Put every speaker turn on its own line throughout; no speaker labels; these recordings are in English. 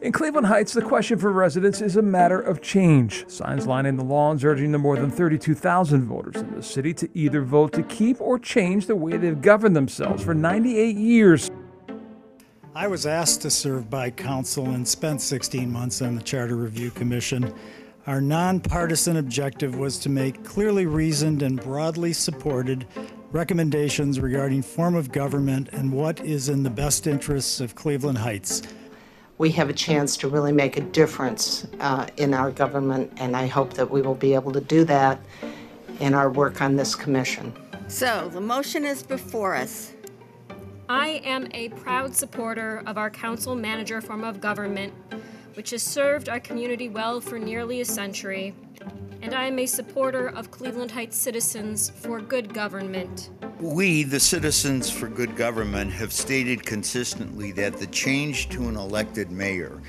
In Cleveland Heights, the question for residents is a matter of change. Signs lining the lawns urging the more than 32,000 voters in the city to either vote to keep or change the way they've governed themselves for 98 years.
I was asked to serve by council and spent 16 months on the Charter Review Commission. Our nonpartisan objective was to make clearly reasoned and broadly supported recommendations regarding form of government and what is in the best interests of Cleveland Heights
we have a chance to really make a difference uh, in our government, and I hope that we will be able to do that in our work on this commission.
So, the motion is before us.
I am a proud supporter of our council manager form of government, which has served our community well for nearly a century, and I am a supporter of Cleveland Heights citizens for good government.
We, the Citizens for Good Government, have stated consistently that the change to an elected mayor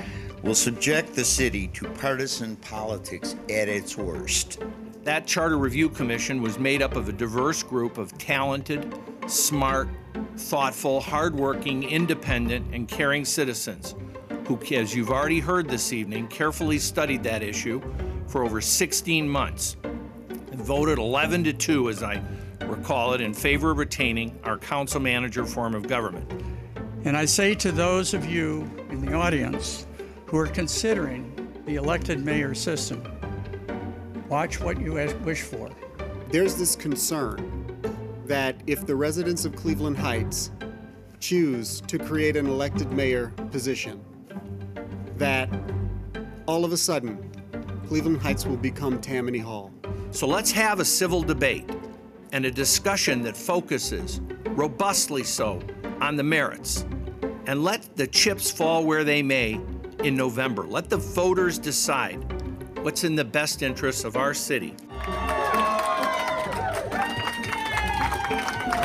will subject the city to partisan politics at its worst.
That Charter Review Commission was made up of a diverse group of talented, smart, thoughtful, hardworking, independent, and caring citizens who, as you've already heard this evening, carefully studied that issue for over 16 months and voted 11 to 2, as I recall it, in favor of retaining our council manager form of government.
And I say to those of you in the audience who are considering the elected mayor system, watch what you wish for.
There's this concern that if the residents of Cleveland Heights choose to create an elected mayor position, that all of a sudden Cleveland Heights will become Tammany Hall.
So let's have a civil debate and a discussion that focuses, robustly so, on the merits. And let the chips fall where they may in November. Let the voters decide what's in the best interests of our city.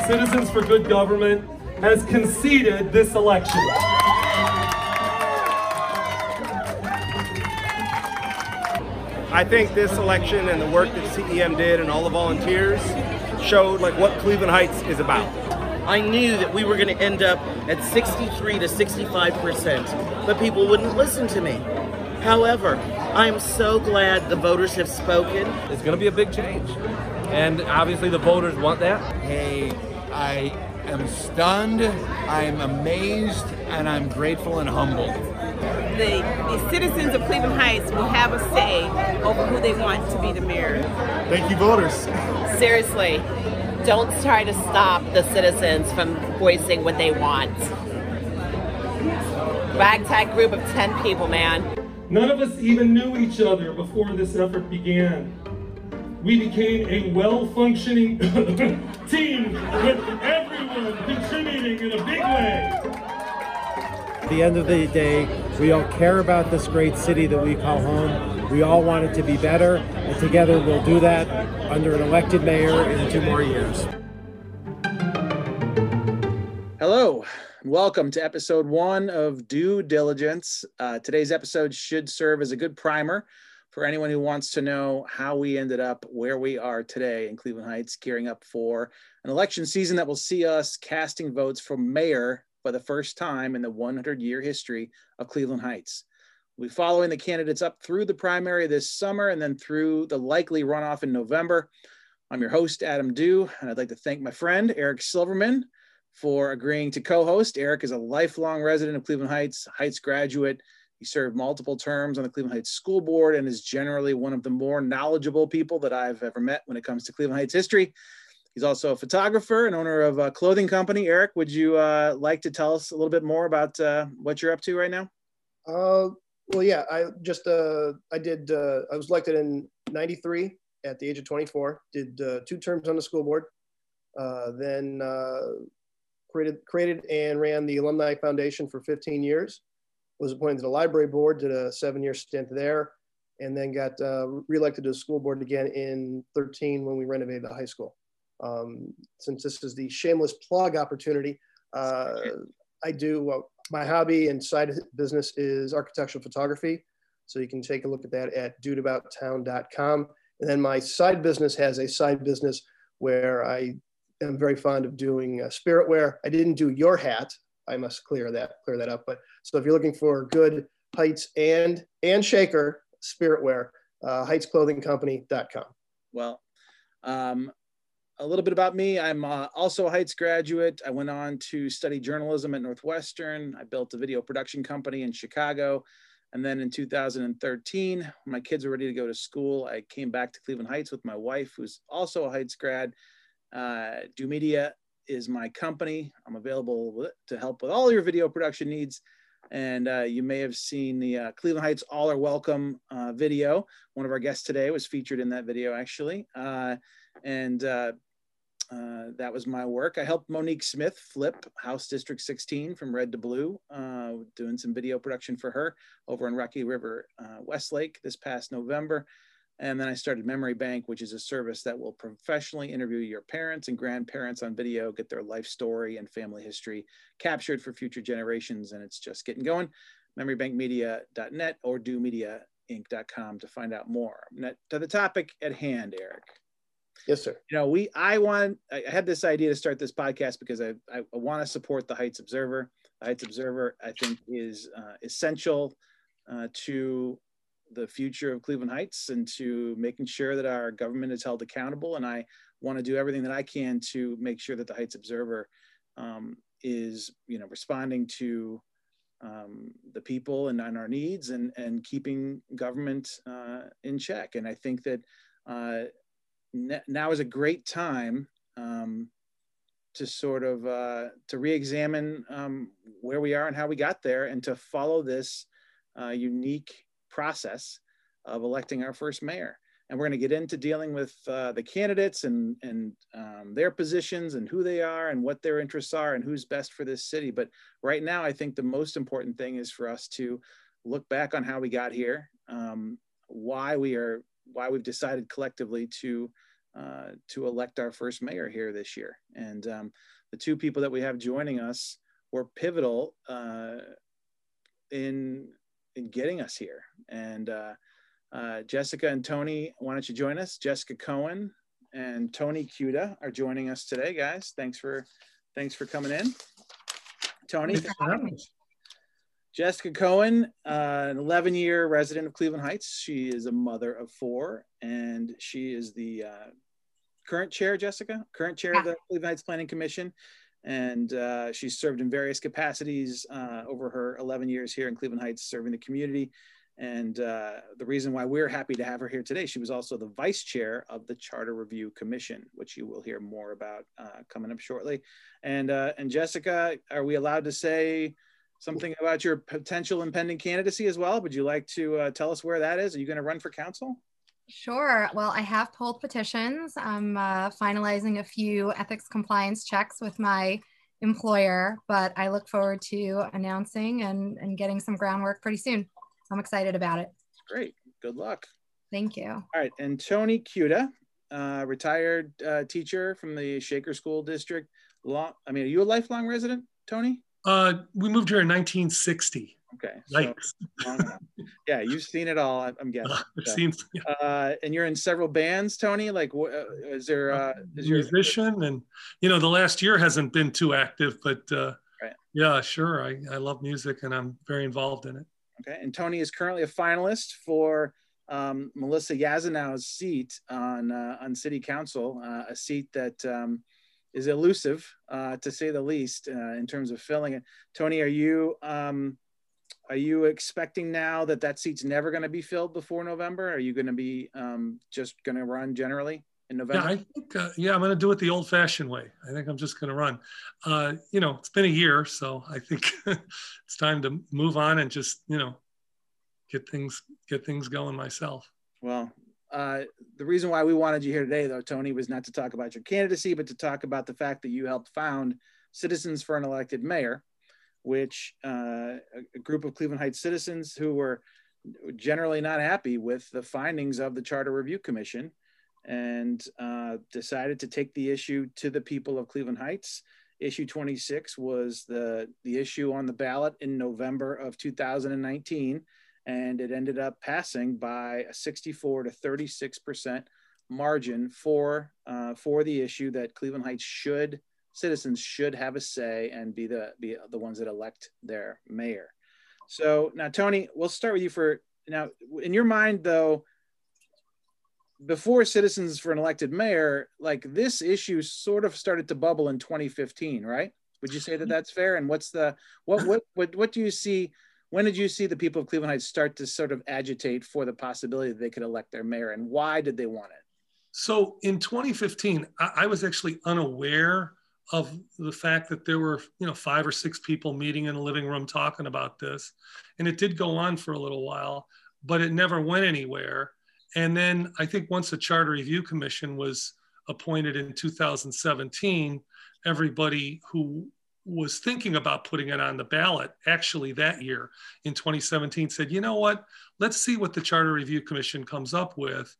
Citizens for Good Government has conceded this election.
I think this election and the work that CEM did and all the volunteers showed like what Cleveland Heights is about.
I knew that we were going to end up at 63 to 65 percent, but people wouldn't listen to me. However, I am so glad the voters have spoken.
It's going to be a big change, and obviously the voters want that.
Hey, I am stunned, I'm amazed, and I'm grateful and humbled.
The, the, citizens of Cleveland Heights will have a say over who they want to be the mayor.
Thank you, voters.
Seriously, don't try to stop the citizens from voicing what they want. Ragtag group of 10 people, man.
None of us even knew each other before this effort began. We became a well functioning team with everyone contributing in a big way.
At the end of the day, we all care about this great city that we call home. We all want it to be better, and together we'll do that under an elected mayor in two more years.
Hello, and welcome to episode one of Due Diligence. Uh, today's episode should serve as a good primer for anyone who wants to know how we ended up where we are today in Cleveland Heights, gearing up for an election season that will see us casting votes for mayor for the first time in the 100 year history of Cleveland Heights. We'll be following the candidates up through the primary this summer and then through the likely runoff in November. I'm your host, Adam Dew, and I'd like to thank my friend, Eric Silverman, for agreeing to co host. Eric is a lifelong resident of Cleveland Heights, Heights graduate. He served multiple terms on the Cleveland Heights School Board and is generally one of the more knowledgeable people that I've ever met when it comes to Cleveland Heights history. He's also a photographer and owner of a clothing company. Eric, would you uh, like to tell us a little bit more about uh, what you're up to right now?
Uh, well, yeah, I just uh, I did uh, I was elected in '93 at the age of 24. Did uh, two terms on the school board, then created created and ran the Alumni Foundation for 15 years. Was appointed to the library board, did a seven-year stint there, and then got reelected to the school board again in 13 when we renovated the high school. Um, since this is the shameless plug opportunity, uh, I do uh, my hobby and side business is architectural photography. So you can take a look at that at dudeabouttown.com. And then my side business has a side business where I am very fond of doing uh, spirit wear. I didn't do your hat. I must clear that clear that up. But so if you're looking for good Heights and and Shaker Spiritwear, uh, HeightsClothingCompany.com.
Well, um, a little bit about me. I'm uh, also a Heights graduate. I went on to study journalism at Northwestern. I built a video production company in Chicago. And then in 2013, when my kids were ready to go to school, I came back to Cleveland Heights with my wife, who's also a Heights grad. Uh, Dew Media is my company. I'm available to help with all your video production needs. And uh, you may have seen the uh, Cleveland Heights All Are Welcome uh, video. One of our guests today was featured in that video, actually. Uh, and uh, that was my work. I helped Monique Smith flip House District 16 from red to blue, uh, doing some video production for her over in Rocky River, uh, Westlake this past November. And then I started Memory Bank, which is a service that will professionally interview your parents and grandparents on video, get their life story and family history captured for future generations. And it's just getting going. MemoryBankMedia.net or DewMediaInc.com to find out more. To the topic at hand, Eric.
Yes, sir.
You know, we I want I had this idea to start this podcast because I I, want to support the Heights Observer. The Heights Observer, I think, is uh, essential uh, to the future of Cleveland Heights and to making sure that our government is held accountable. And I want to do everything that I can to make sure that the Heights Observer um, is, you know, responding to um, the people and, and our needs and and keeping government uh, in check. And I think that uh, now is a great time um, to sort of uh, to re-examine um, where we are and how we got there and to follow this uh, unique process of electing our first mayor. And we're going to get into dealing with uh, the candidates and and um, their positions and who they are and what their interests are and who's best for this city. But right now i think the most important thing is for us to look back on how we got here um, why we are why we've decided collectively to uh, to elect our first mayor here this year. And um, the two people that we have joining us were pivotal uh, in in getting us here. And uh, uh, Jessica and Tony, why don't you join us? Jessica Cohen and Tony Cuda are joining us today, guys. Thanks for thanks for coming in. Tony. Jessica Cohen, uh, an 11 year resident of Cleveland Heights. She is a mother of four, and she is the uh, current chair, Jessica, current chair yeah. of the Cleveland Heights Planning Commission. And uh, she's served in various capacities uh, over her 11 years here in Cleveland Heights, serving the community. And uh, the reason why we're happy to have her here today, she was also the vice chair of the Charter Review Commission, which you will hear more about uh, coming up shortly. And uh, and Jessica, are we allowed to say something about your potential impending candidacy as well? Would you like to uh, tell us where that is? Are you going to run for council?
Sure. Well, I have pulled petitions. I'm uh, finalizing a few ethics compliance checks with my employer, but I look forward to announcing and, and getting some groundwork pretty soon. I'm excited about it.
Great. Good luck.
Thank you.
All right. And Tony Cuda, uh, retired uh, teacher from the Shaker School District. Long, I mean, are you a lifelong resident, Tony?
Uh, we moved here in 1960.
Okay. So, yeah, you've seen it all. I'm guessing.
I've seen.
Yeah. Uh, and you're in several bands, Tony. Like, uh, is there? Uh, is
your musician? And you know, the last year hasn't been too active, but uh, right. yeah, sure. I, I love music and I'm very involved in it.
Okay. And Tony is currently a finalist for um, Melissa Yasinow's seat on uh, on City Council, uh, a seat that. Um, is elusive, uh, to say the least, uh, in terms of filling it. Tony, are you um, are you expecting now that that seat's never going to be filled before November? Are you going to be um, just going to run generally in November?
Yeah, I think, uh, yeah, I'm going to do it the old fashioned way. I think I'm just going to run. Uh, you know, it's been a year, so I think it's time to move on and just, you know, get things, get things going myself.
Well, uh, the reason why we wanted you here today, though, Tony, was not to talk about your candidacy, but to talk about the fact that you helped found Citizens for an Elected Mayor, which uh, a group of Cleveland Heights citizens who were generally not happy with the findings of the Charter Review Commission and uh, decided to take the issue to the people of Cleveland Heights. Issue 26 was the, the issue on the ballot in November of 2019, and it ended up passing by a 64 to 36 percent margin for uh, for the issue that Cleveland Heights should citizens should have a say and be the be the ones that elect their mayor. So now, Tony, we'll start with you for now. In your mind, though, before citizens for an elected mayor, like this issue sort of started to bubble in 2015, right? Would you say that that's fair? And what's the what what what what do you see? When did you see the people of Cleveland Heights start to sort of agitate for the possibility that they could elect their mayor, and why did they want it?
So in 2015, I, I was actually unaware of the fact that there were you know five or six people meeting in a living room talking about this and it did go on for a little while but it never went anywhere and then i think once the charter review commission was appointed in 2017 everybody who was thinking about putting it on the ballot actually that year in 2017 said you know what let's see what the charter review commission comes up with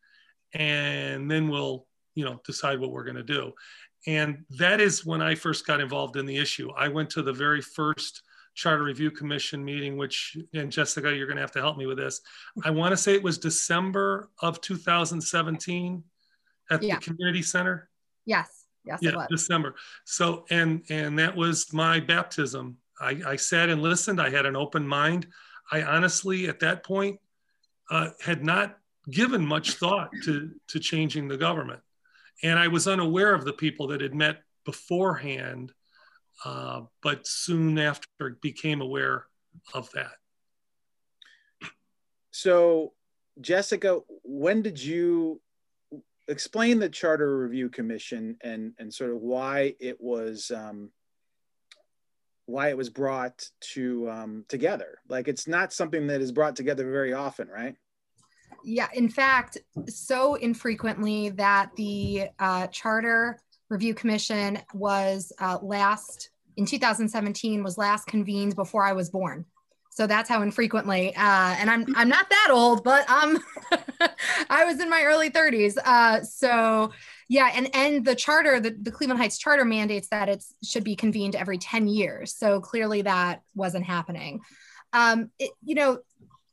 and then we'll you know decide what we're going to do and that is when I first got involved in the issue. I went to the very first Charter Review Commission meeting, which, and Jessica, you're going to have to help me with this. I want to say it was December of 2017 at yeah. the community center.
Yes. Yes.
Yeah, December. So, and and that was my baptism. I, I sat and listened. I had an open mind. I honestly, at that point, uh, had not given much thought to to changing the government and I was unaware of the people that had met beforehand, uh, but soon after became aware of that.
So, Jessica, when did you explain the Charter Review Commission and and sort of why it was um, why it was brought to um, together? Like, it's not something that is brought together very often, right?
yeah, in fact, so infrequently that the uh, Charter Review Commission was uh, last in 2017 was last convened before I was born. So that's how infrequently. Uh, and I'm I'm not that old, but um, I was in my early 30s. Uh, so yeah, and and the charter, the, the Cleveland Heights Charter mandates that it should be convened every 10 years. So clearly that wasn't happening. Um, it, you know,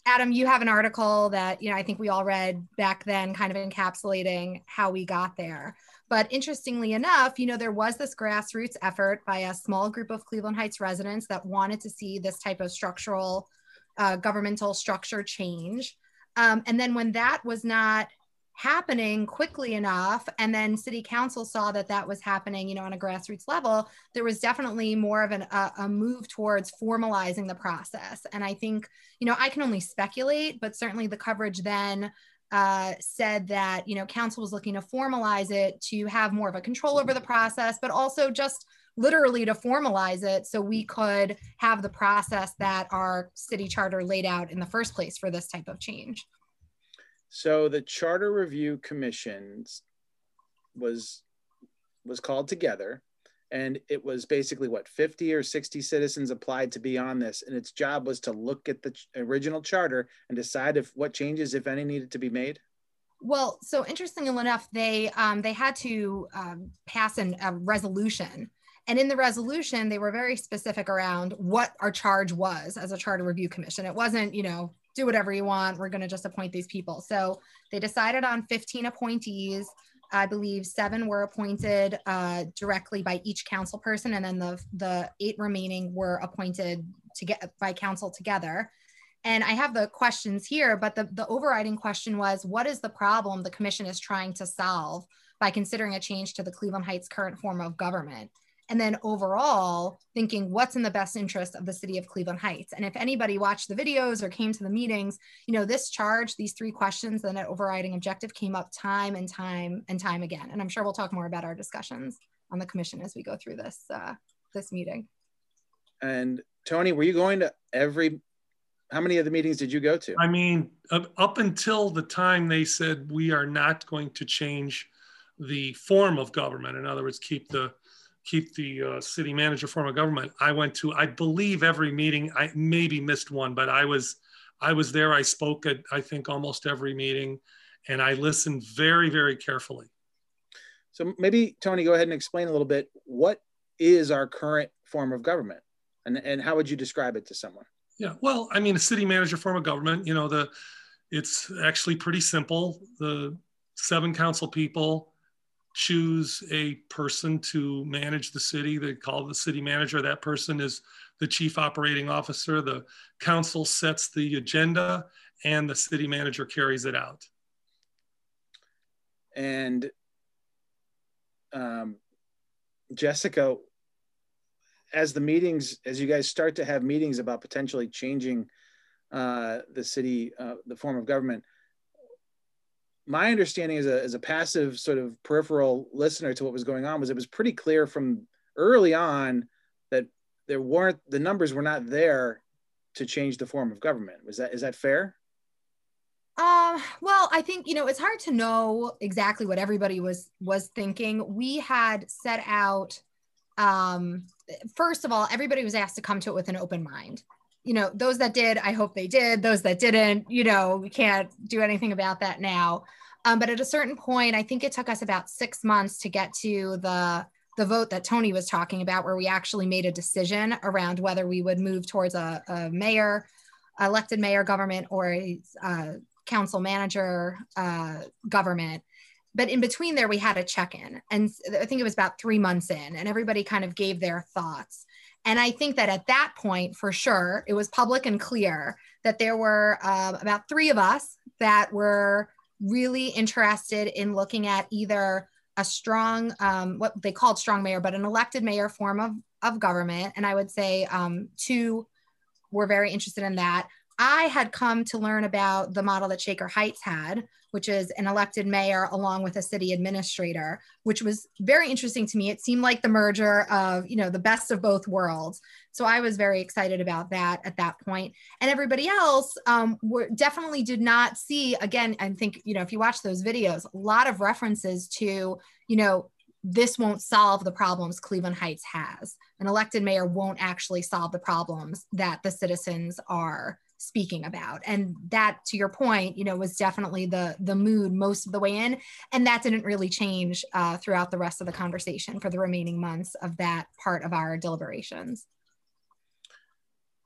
Adam, you have an article that you know I think we all read back then, kind of encapsulating how we got there. But interestingly enough, you know, there was this grassroots effort by a small group of Cleveland Heights residents that wanted to see this type of structural uh, governmental structure change. Um, and then when that was not happening quickly enough and then city council saw that that was happening you know on a grassroots level there was definitely more of an, a, a, move towards formalizing the process. And i think you know i can only speculate but certainly the coverage then uh, said that you know council was looking to formalize it to have more of a control over the process but also just literally to formalize it so we could have the process that our city charter laid out in the first place for this type of change.
So the Charter Review Commissions was was called together and it was basically what 50 or 60 citizens applied to be on this and its job was to look at the original charter and decide if what changes if any needed to be made?
Well so interestingly enough they um, they had to um, pass an, a resolution and in the resolution they were very specific around what our charge was as a charter review commission it wasn't you know do whatever you want. We're going to just appoint these people. So they decided on 15 appointees. I believe seven were appointed uh, directly by each council person, and then the the eight remaining were appointed to get by council together. And I have the questions here, but the, the overriding question was what is the problem the commission is trying to solve by considering a change to the Cleveland Heights current form of government? And then overall thinking what's in the best interest of the city of Cleveland Heights. And if anybody watched the videos or came to the meetings, you know, this charge, these three questions, and that overriding objective came up time and time and time again. And I'm sure we'll talk more about our discussions on the commission as we go through this uh, this meeting.
And Tony, were you going to every how many of the meetings did you go to?
I mean, up until the time they said we are not going to change the form of government. In other words, keep the keep the uh, city manager form of government. I went to, I believe, every meeting. I maybe missed one, but I was, I was there. I spoke at, I think, almost every meeting, and I listened very, very carefully.
So maybe Tony, go ahead and explain a little bit. What is our current form of government, and and how would you describe it to someone?
Yeah, well, I mean, a city manager form of government. You know, the it's actually pretty simple. The seven council people choose a person to manage the city. They call the city manager. That person is the chief operating officer. The council sets the agenda and the city manager carries it out.
And um, Jessica, as the meetings, as you guys start to have meetings about potentially changing uh, the city, uh, the form of government, my understanding as a, as a passive sort of peripheral listener to what was going on was it was pretty clear from early on that there weren't the numbers were not there to change the form of government was that is that fair
um, well, I think you know it's hard to know exactly what everybody was was thinking. We had set out. Um, first of all, everybody was asked to come to it with an open mind. You know, those that did, I hope they did. Those that didn't, you know, we can't do anything about that now. Um, but at a certain point, I think it took us about six months to get to the the vote that Tony was talking about, where we actually made a decision around whether we would move towards a, a mayor, elected mayor government, or a uh, council manager uh, government. But in between there, we had a check in. And I think it was about three months in, and everybody kind of gave their thoughts. And I think that at that point, for sure, it was public and clear that there were uh, about three of us that were really interested in looking at either a strong, um, what they called strong mayor, but an elected mayor form of, of government. And I would say um, two were very interested in that. I had come to learn about the model that Shaker Heights had, which is an elected mayor along with a city administrator, which was very interesting to me. It seemed like the merger of, you know, the best of both worlds. So I was very excited about that at that point. And everybody else um, were, definitely did not see, again, I think, you know, if you watch those videos, a lot of references to, you know, this won't solve the problems Cleveland Heights has. An elected mayor won't actually solve the problems that the citizens are speaking about. And that to your point you know was definitely the the mood most of the way in. And that didn't really change uh, throughout the rest of the conversation for the remaining months of that part of our deliberations.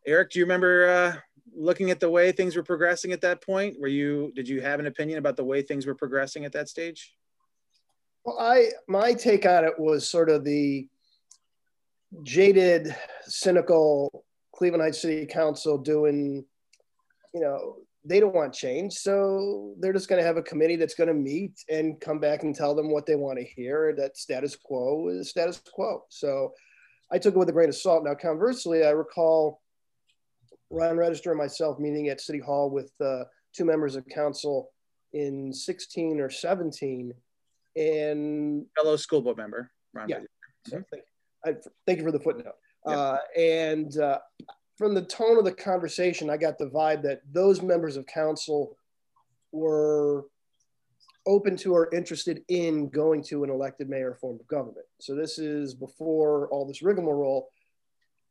Eric do you remember uh, looking at the way things were progressing at that point? Were you did you have an opinion about the way things were progressing at that stage?
Well i my take on it was sort of the jaded cynical Cleveland Heights City Council doing you know, they don't want change. So they're just going to have a committee that's going to meet and come back and tell them what they want to hear. That status quo is status quo. So I took it with a grain of salt. Now, conversely, I recall Ron Register and myself meeting at City Hall with uh, two members of council in 16 or 17. And
fellow school board member, Ron.
Yeah. So thank, I, thank you for the footnote. Uh, and uh, from the tone of the conversation, I got the vibe that those members of council were open to or interested in going to an elected mayor form of government. So this is before all this rigmarole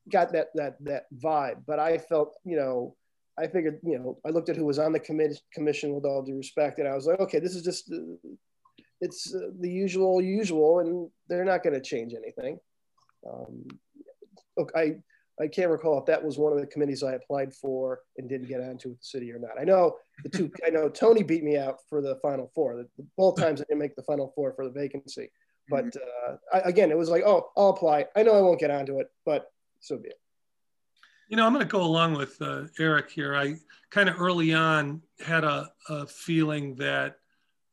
got that that that vibe. But I felt, you know, I figured, you know, I looked at who was on the committee commission with all due respect, and I was like, okay, this is just uh, it's uh, the usual usual, and they're not going to change anything. Um, look, I I can't recall if that was one of the committees I applied for and didn't get onto with the city or not. I know the two. I know Tony beat me out for the final four. The, both times I didn't make the final four for the vacancy. But uh, I, again, it was like, oh, I'll apply. I know I won't get onto it, but so be it.
You know, I'm going to go along with uh, Eric here. I kind of early on had a, a feeling that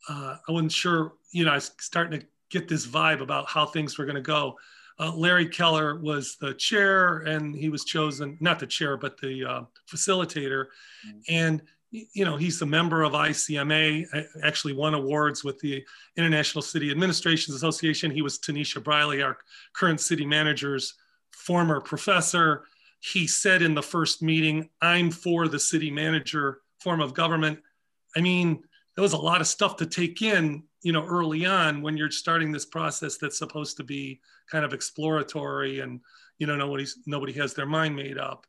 uh, I wasn't sure. You know, I was starting to get this vibe about how things were going to go uh, Larry Keller was the chair, and he was chosen not the chair, but the uh, facilitator. Mm-hmm. And you know, he's a member of ICMA. Actually, won awards with the International City Administrations Association. He was Tanisha Briley, our current city manager's former professor. He said in the first meeting, "I'm for the city manager form of government." I mean, there was a lot of stuff to take in you know early on when you're starting this process that's supposed to be kind of exploratory and you know nobody's nobody has their mind made up.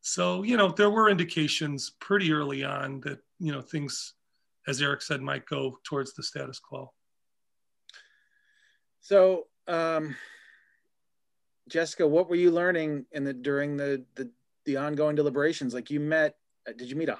So you know there were indications pretty early on that you know things as eric said might go towards the status quo.
So um jessica what were you learning in the during the the, the ongoing deliberations? Like you met uh, did you meet a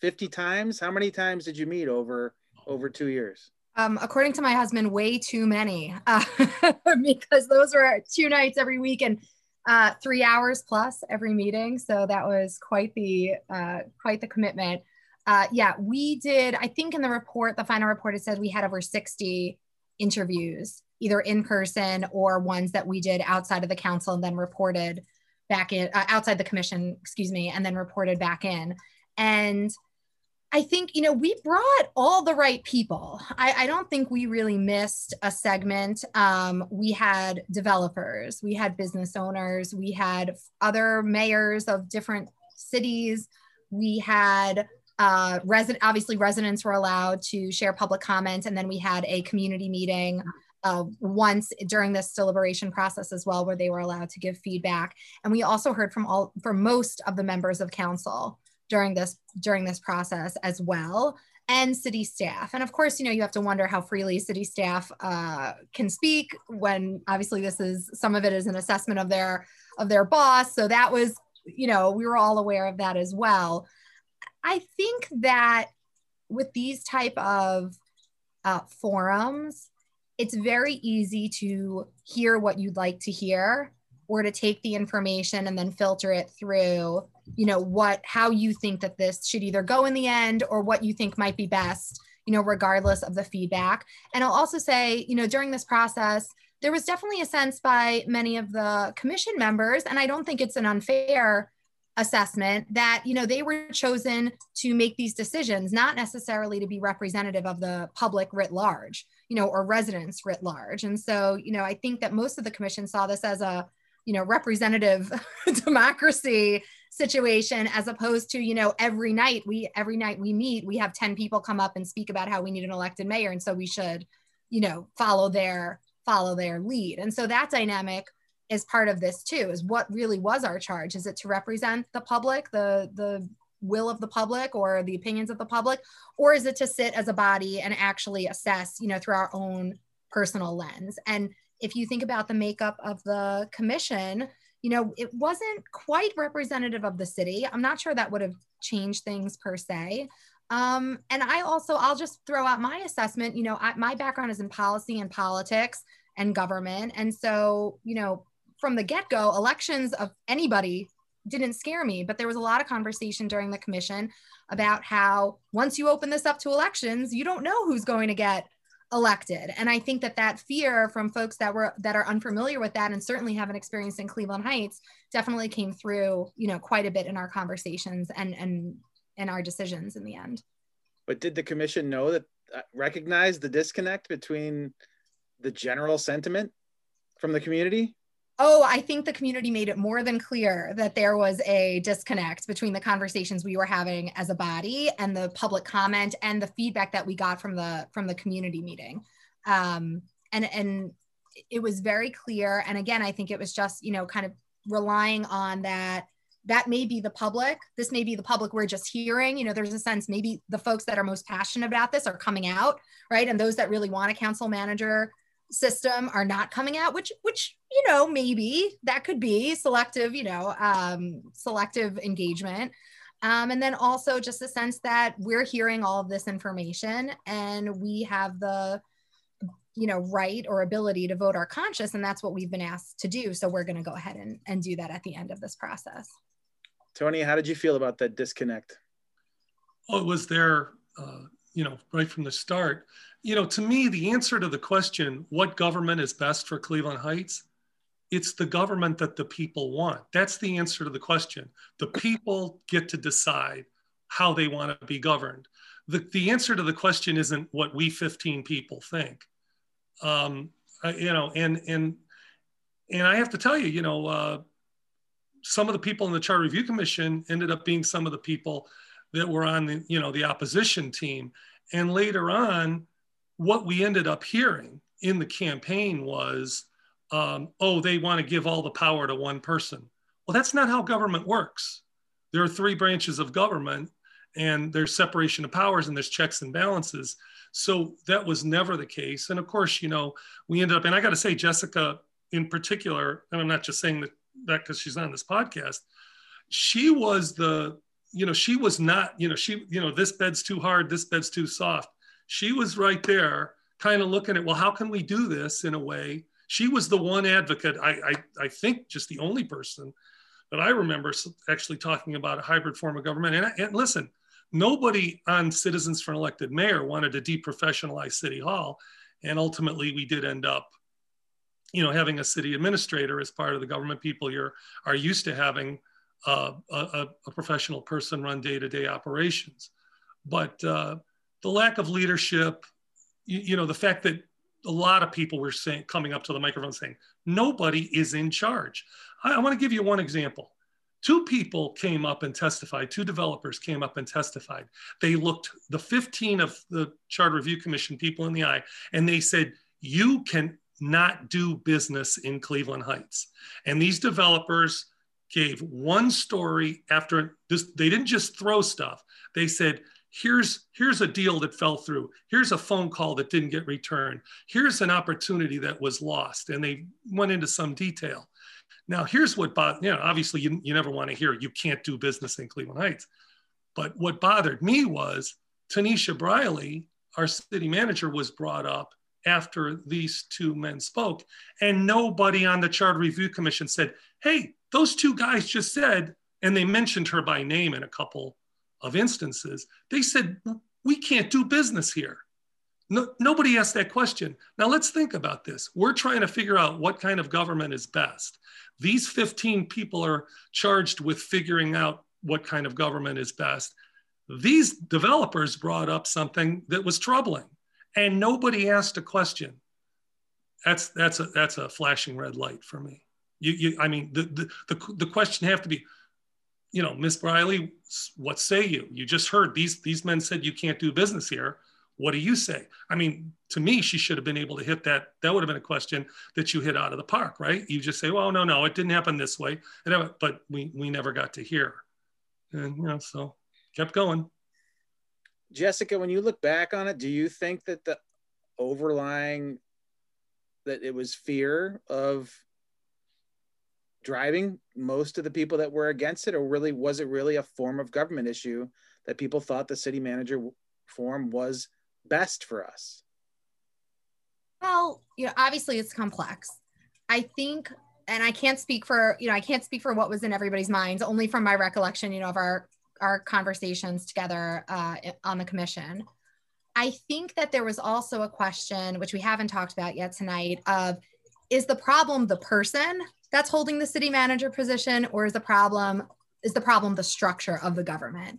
50 times? How many times did you meet over over two years?
Um, according to my husband, way too many uh, because those were two nights every week and uh, three hours plus every meeting. So that was quite the uh, quite the commitment. Uh, yeah, we did. I think in the report, the final report, it said we had over 60 interviews, either in person or ones that we did outside of the council and then reported back in uh, outside the commission, excuse me, and then reported back in. And I think, you know, we brought all the right people. I, I don't think we really missed a segment. Um, we had developers, we had business owners, we had other mayors of different cities, we had uh, resident, obviously residents were allowed to share public comment, and then we had a community meeting uh, once during this deliberation process as well, where they were allowed to give feedback. And we also heard from all, from most of the members of council during this during this process as well and city staff. And of course you know you have to wonder how freely city staff uh, can speak when obviously this is some of it is an assessment of their of their boss. So that was you know we were all aware of that as well. I think that with these type of uh, forums it's very easy to hear what you'd like to hear or to take the information and then filter it through you know what how you think that this should either go in the end or what you think might be best you know regardless of the feedback. And i'll also say you know during this process there was definitely a sense by many of the commission members and i don't think it's an unfair assessment that you know they were chosen to make these decisions not necessarily to be representative of the public writ large you know or residents writ large. And so you know i think that most of the commission saw this as a you know representative democracy situation as opposed to you know every night we every night we meet we have 10 people come up and speak about how we need an elected mayor. And so we should you know follow their follow their lead. And so that dynamic is part of this too is what really was our charge. Is it to represent the public the the will of the public or the opinions of the public? Or is it to sit as a body and actually assess you know through our own personal lens? And if you think about the makeup of the commission you know, it wasn't quite representative of the city. I'm not sure that would have changed things per se. Um, and I also, I'll just throw out my assessment. You know, I, my background is in policy and politics and government. And so, you know, from the get go, elections of anybody didn't scare me, but there was a lot of conversation during the commission about how once you open this up to elections, you don't know who's going to get elected. And i think that that fear from folks that were that are unfamiliar with that and certainly haven't experienced in cleveland heights definitely came through you know quite a bit in our conversations and and in our decisions in the end.
But did the commission know that uh, recognize the disconnect between the general sentiment from the community
Oh, I think the community made it more than clear that there was a disconnect between the conversations we were having as a body and the public comment and the feedback that we got from the from the community meeting. Um, and and it was very clear. And again, I think it was just you know kind of relying on that that may be the public this may be the public we're just hearing you know there's a sense maybe the folks that are most passionate about this are coming out right and those that really want a council manager system are not coming out which which you know maybe that could be selective you know um, selective engagement. Um, and then also just a sense that we're hearing all of this information and we have the you know right or ability to vote our conscience and that's what we've been asked to do. So we're going to go ahead and, and do that at the end of this process.
Tony how did you feel about that disconnect?
Well it was there uh, you know right from the start you know, to me, the answer to the question, what government is best for Cleveland Heights, it's the government that the people want. That's the answer to the question. The people get to decide how they want to be governed. The, the answer to the question isn't what we 15 people think. Um, you know, and, and, and I have to tell you, you know, uh, some of the people in the Charter Review Commission ended up being some of the people that were on the, you know, the opposition team. And later on, what we ended up hearing in the campaign was, um, oh, they want to give all the power to one person. Well, that's not how government works. There are three branches of government, and there's separation of powers and there's checks and balances. So that was never the case. And of course, you know, we ended up, and I got to say, Jessica in particular, and I'm not just saying that that because she's on this podcast, she was the, you know, she was not, you know, she, you know, this bed's too hard, this bed's too soft she was right there kind of looking at, well, how can we do this in a way? She was the one advocate, I, I, I think just the only person that I remember actually talking about a hybrid form of government. And, and listen, nobody on Citizens for an Elected Mayor wanted to deprofessionalize City Hall. And ultimately, we did end up, you know, having a city administrator as part of the government. People here are used to having uh, a, a, professional person run day-to-day operations. But uh, the lack of leadership, you, you, know, the fact that a lot of people were saying, coming up to the microphone saying, nobody is in charge. I, I want to give you one example. Two people came up and testified, two developers came up and testified. They looked the 15 of the Charter Review Commission people in the eye, and they said, you can not do business in Cleveland Heights. And these developers gave one story after this. They didn't just throw stuff. They said, here's here's a deal that fell through here's a phone call that didn't get returned here's an opportunity that was lost and they went into some detail now here's what bothered you know obviously you, you never want to hear you can't do business in cleveland heights but what bothered me was tanisha briley our city manager was brought up after these two men spoke and nobody on the charter review commission said hey those two guys just said, and they mentioned her by name in a couple of instances, they said, we can't do business here. No, nobody asked that question. Now let's think about this. We're trying to figure out what kind of government is best. These 15 people are charged with figuring out what kind of government is best. These developers brought up something that was troubling and nobody asked a question. That's, that's, a, that's a flashing red light for me. You, you I mean, the, the, the, the question have to be, you know, Miss Briley, what say you? You just heard these, these men said you can't do business here. What do you say? I mean, to me, she should have been able to hit that. That would have been a question that you hit out of the park, right? You just say, well, no, no, it didn't happen this way. But we, we never got to hear. And, you know, so kept going.
Jessica, when you look back on it, do you think that the overlying that it was fear of driving most of the people that were against it, or really was it really a form of government issue that people thought the city manager form was best for us?
Well, you know, obviously it's complex. I think, and I can't speak for, you know, I can't speak for what was in everybody's minds, only from my recollection, you know, of our our conversations together uh, on the commission. I think that there was also a question, which we haven't talked about yet tonight, of is the problem the person that's holding the city manager position or is the problem is the problem the structure of the government?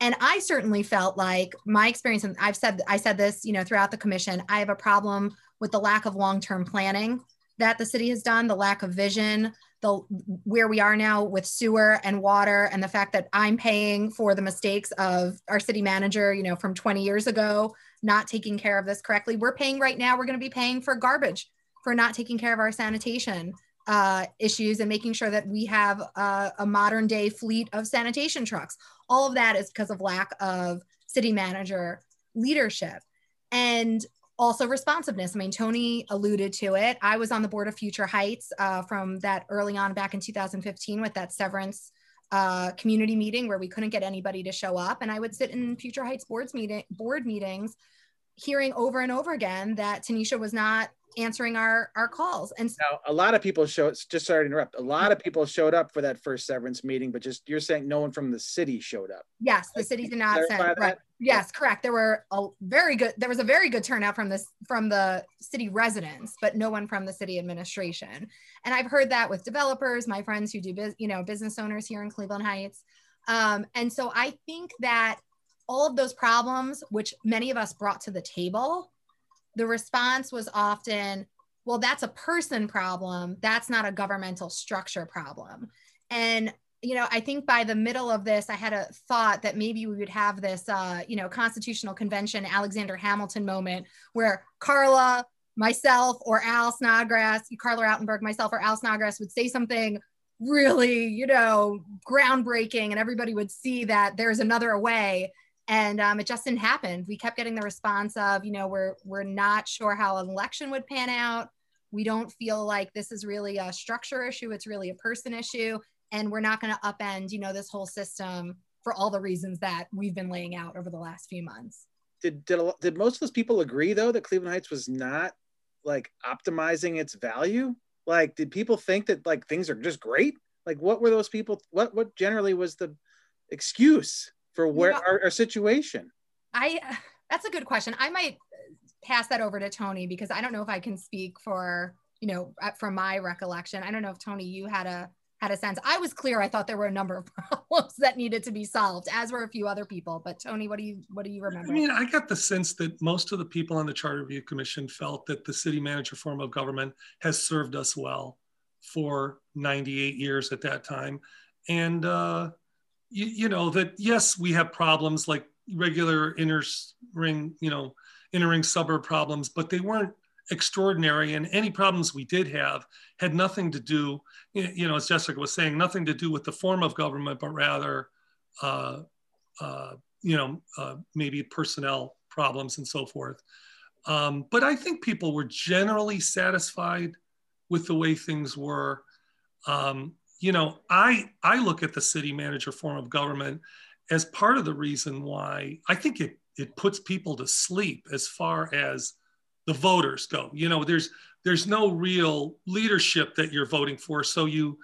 And i certainly felt like my experience and i've said i said this you know throughout the commission i have a problem with the lack of long-term planning that the city has done the lack of vision the where we are now with sewer and water and the fact that i'm paying for the mistakes of our city manager you know from 20 years ago not taking care of this correctly. We're paying right now we're going to be paying for garbage for not taking care of our sanitation uh, issues and making sure that we have a, a modern day fleet of sanitation trucks. All of that is because of lack of city manager leadership and also responsiveness. I mean, Tony alluded to it. I was on the board of Future Heights uh, from that early on back in 2015 with that severance uh, community meeting where we couldn't get anybody to show up. And I would sit in Future Heights boards meeting board meetings, hearing over and over again that Tanisha was not answering our our calls. And
now a lot of people showed just sorry to interrupt a lot of people showed up for that first severance meeting but just you're saying no one from the city showed up.
Yes the city did not send right. yes correct. There were a very good there was a very good turnout from this from the city residents but no one from the city administration. And i've heard that with developers my friends who do biz, you know business owners here in cleveland heights. Um, and so i think that all of those problems which many of us brought to the table the response was often, well, that's a person problem. That's not a governmental structure problem. And you know, I think by the middle of this, I had a thought that maybe we would have this, uh, you know, constitutional convention Alexander Hamilton moment where Carla, myself, or Al Snodgrass, Carla Rautenberg, myself, or Al Snodgrass would say something really, you know, groundbreaking, and everybody would see that there's another way and um, it just didn't happen. We kept getting the response of, you know, we're we're not sure how an election would pan out. We don't feel like this is really a structure issue; it's really a person issue, and we're not going to upend, you know, this whole system for all the reasons that we've been laying out over the last few months.
did did, did most of those people agree though that Cleveland Heights was not like optimizing its value? Like, did people think that like things are just great? Like, what were those people? What what generally was the excuse for where
You know-
our, our situation?
I that's a good question. I might pass that over to Tony because I don't know if I can speak for you know uh, from my recollection. I don't know if Tony you had a had a sense. I was clear. I thought there were a number of problems that needed to be solved, as were a few other people. But Tony, what do you what do you remember?
I mean, I got the sense that most of the people on the Charter Review Commission felt that the city manager form of government has served us well for 98 years at that time. And, uh, you, you know, that yes, we have problems like regular inner ring, you know, inner ring suburb problems, but they weren't extraordinary. And any problems we did have had nothing to do, you know, as Jessica was saying, nothing to do with the form of government, but rather, uh, uh, you know, uh, maybe personnel problems and so forth. Um, but I think people were generally satisfied with the way things were. Um, you know, I I look at the city manager form of government as part of the reason why I think it it puts people to sleep as far as the voters go. You know, there's there's no real leadership that you're voting for, so you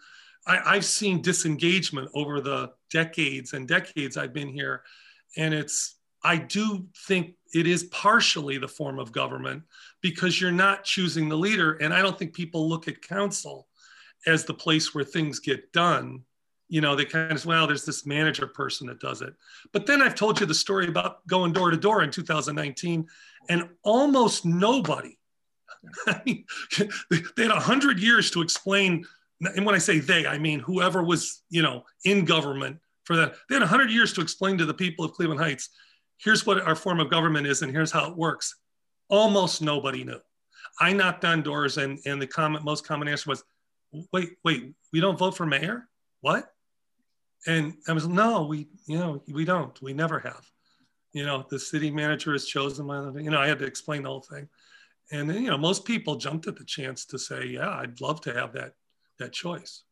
I, I've seen disengagement over the decades and decades I've been here, and it's I do think it is partially the form of government because you're not choosing the leader, and I don't think people look at council as the place where things get done. You know, they kind of well, there's this manager person that does it. But then I've told you the story about going door to door in 2019, and almost nobody they had a hundred years to explain. And when I say they, I mean whoever was, you know, in government for that. They had a hundred years to explain to the people of Cleveland Heights, here's what our form of government is, and here's how it works. Almost nobody knew. I knocked on doors, and and the comment, most common answer was, "Wait, wait, we don't vote for mayor? What?" And I was, "No, we, you know, we don't. We never have." You know, the city manager is chosen by the. You know, I had to explain the whole thing and then you know most people jumped at the chance to say yeah i'd love to have that that choice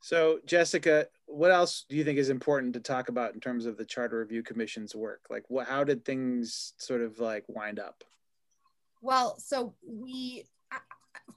So, Jessica, what else do you think is important to talk about in terms of the Charter Review Commission's work? Like, what, how did things sort of like wind up?
Well, so we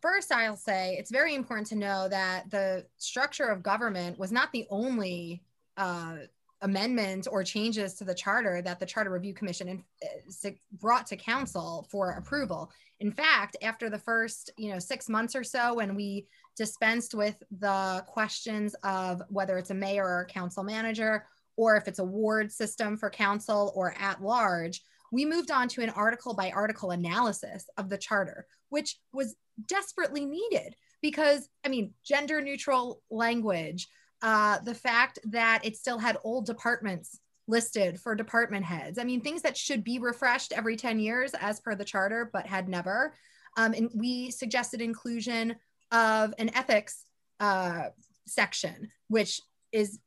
first I'll say it's very important to know that the structure of government was not the only uh, amendment or changes to the charter that the Charter Review Commission uh, brought to council for approval. In fact, after the first, you know, six months or so, when we dispensed with the questions of whether it's a mayor or a council manager, or if it's a ward system for council or at large, we moved on to an article by article analysis of the charter, which was desperately needed because, I mean, gender neutral language, uh, the fact that it still had old departments listed for department heads. I mean, things that should be refreshed every 10 years as per the charter, but had never. Um, and we suggested inclusion of an ethics uh, section, which is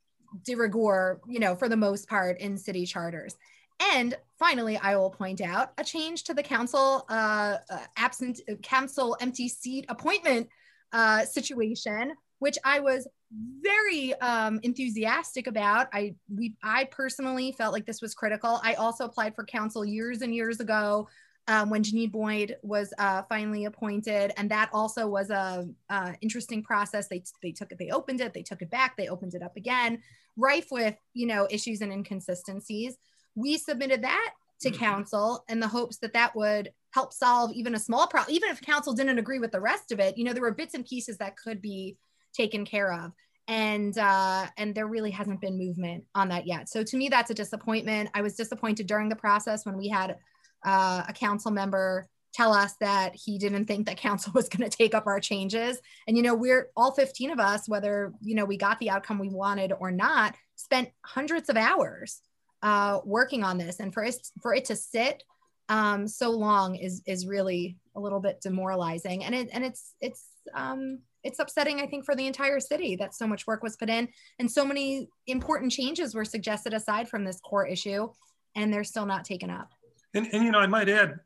de rigueur, you know, for the most part in city charters. And finally, I will point out a change to the council uh, uh, absent council empty seat appointment uh, situation, which I was very um, enthusiastic about. I we I personally felt like this was critical. I also applied for council years and years ago um, when Janine Boyd was uh, finally appointed, and that also was a uh, interesting process. They they took it, they opened it, they took it back, they opened it up again, rife with you know issues and inconsistencies. We submitted that to council in the hopes that that would help solve even a small problem. Even if council didn't agree with the rest of it, you know there were bits and pieces that could be taken care of and uh, and there really hasn't been movement on that yet. So to me, that's a disappointment. I was disappointed during the process when we had uh, a council member tell us that he didn't think that council was going to take up our changes. And you know, we're all 15 of us, whether you know we got the outcome we wanted or not, spent hundreds of hours uh, working on this, and for it for it to sit um, so long is is really a little bit demoralizing, and it and it's it's um, it's upsetting, I think, for the entire city that so much work was put in and so many important changes were suggested aside from this core issue, and they're still not taken up.
And, and you know, I might add,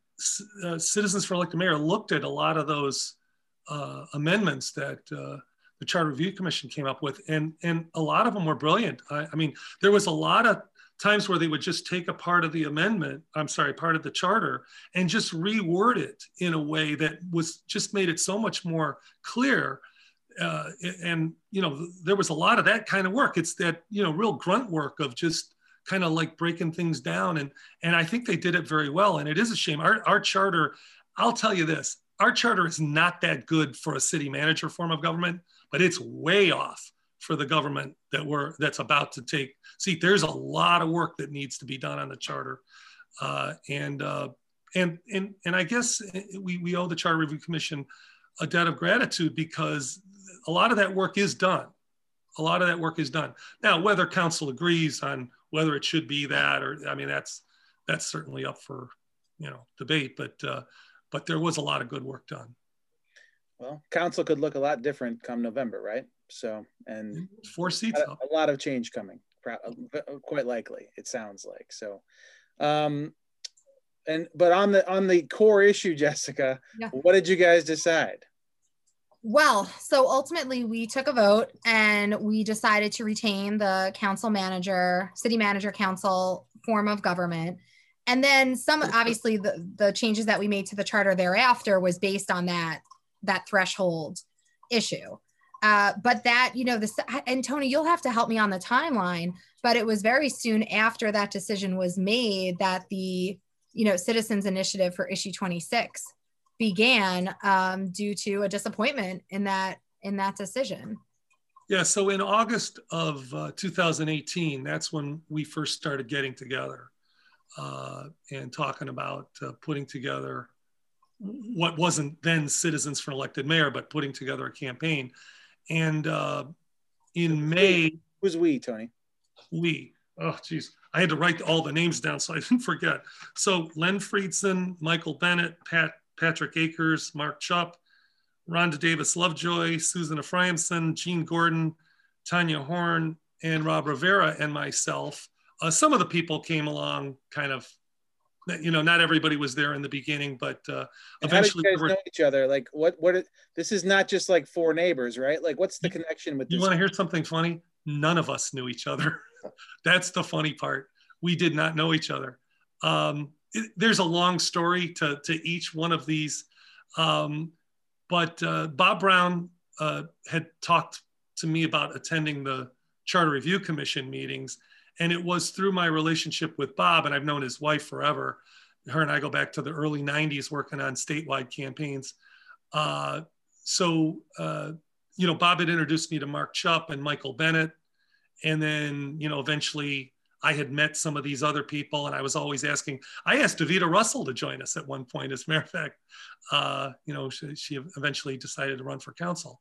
uh, Citizens for Elected Mayor looked at a lot of those uh, amendments that uh, the Charter Review Commission came up with, and and a lot of them were brilliant. I, I mean, there was a lot of times where they would just take a part of the amendment, I'm sorry, part of the charter, and just reword it in a way that was just made it so much more clear. Uh, and you know, there was a lot of that kind of work. It's that you know, real grunt work of just kind of like breaking things down, and and I think they did it very well. And it is a shame. Our our charter, I'll tell you this, our charter is not that good for a city manager form of government, but it's way off for the government that we're that's about to take. See there's a lot of work that needs to be done on the charter. Uh, and uh, and and and i guess we, we owe the charter review commission a debt of gratitude because a lot of that work is done. A lot of that work is done. Now whether council agrees on whether it should be that or i mean that's that's certainly up for you know debate but uh, but there was a lot of good work done
well council could look a lot different come november right so, and mm-hmm.
four seats,
a, a lot of change coming, uh, uh, quite likely. It sounds like so. Um, and but on the on the core issue, Jessica, yeah. what did you guys decide?
Well, so ultimately we took a vote and we decided to retain the council manager, city manager council form of government. And then some obviously the, the changes that we made to the charter thereafter was based on that that threshold issue. Uh, but that, you know, this, and Tony, you'll have to help me on the timeline, but it was very soon after that decision was made that the, you know, Citizens Initiative for issue 26 began um, due to a disappointment in that, in that decision.
Yeah, so in August of uh, 2018, that's when we first started getting together uh, and talking about uh, putting together what wasn't then Citizens for an Elected Mayor, but putting together a campaign. And uh, in May,
who's we, Tony?
We. Oh, geez. I had to write all the names down so I didn't forget. So Len Friedson, Michael Bennett, Pat, Patrick Akers, Mark Chupp, Rhonda Davis Lovejoy, Susan Ephraimson, Gene Gordon, Tanya Horn, and Rob Rivera, and myself. Uh, some of the people came along kind of you know not everybody was there in the beginning but uh eventually
how do you guys we know each other? Like what what this is not just like four neighbors right? Like what's the connection with
you want to hear something funny? None of us knew each other. That's the funny part. We did not know each other. Um it, there's a long story to to each one of these um but uh, bob brown uh, had talked to me about attending the charter review commission meetings and it was through my relationship with Bob, and I've known his wife forever. Her and I go back to the early 90s working on statewide campaigns. Uh, so, uh, you know, Bob had introduced me to Mark Chupp and Michael Bennett. And then, you know, eventually I had met some of these other people, and I was always asking. I asked Davida Russell to join us at one point. As a matter of fact, uh, you know, she, she, eventually decided to run for council.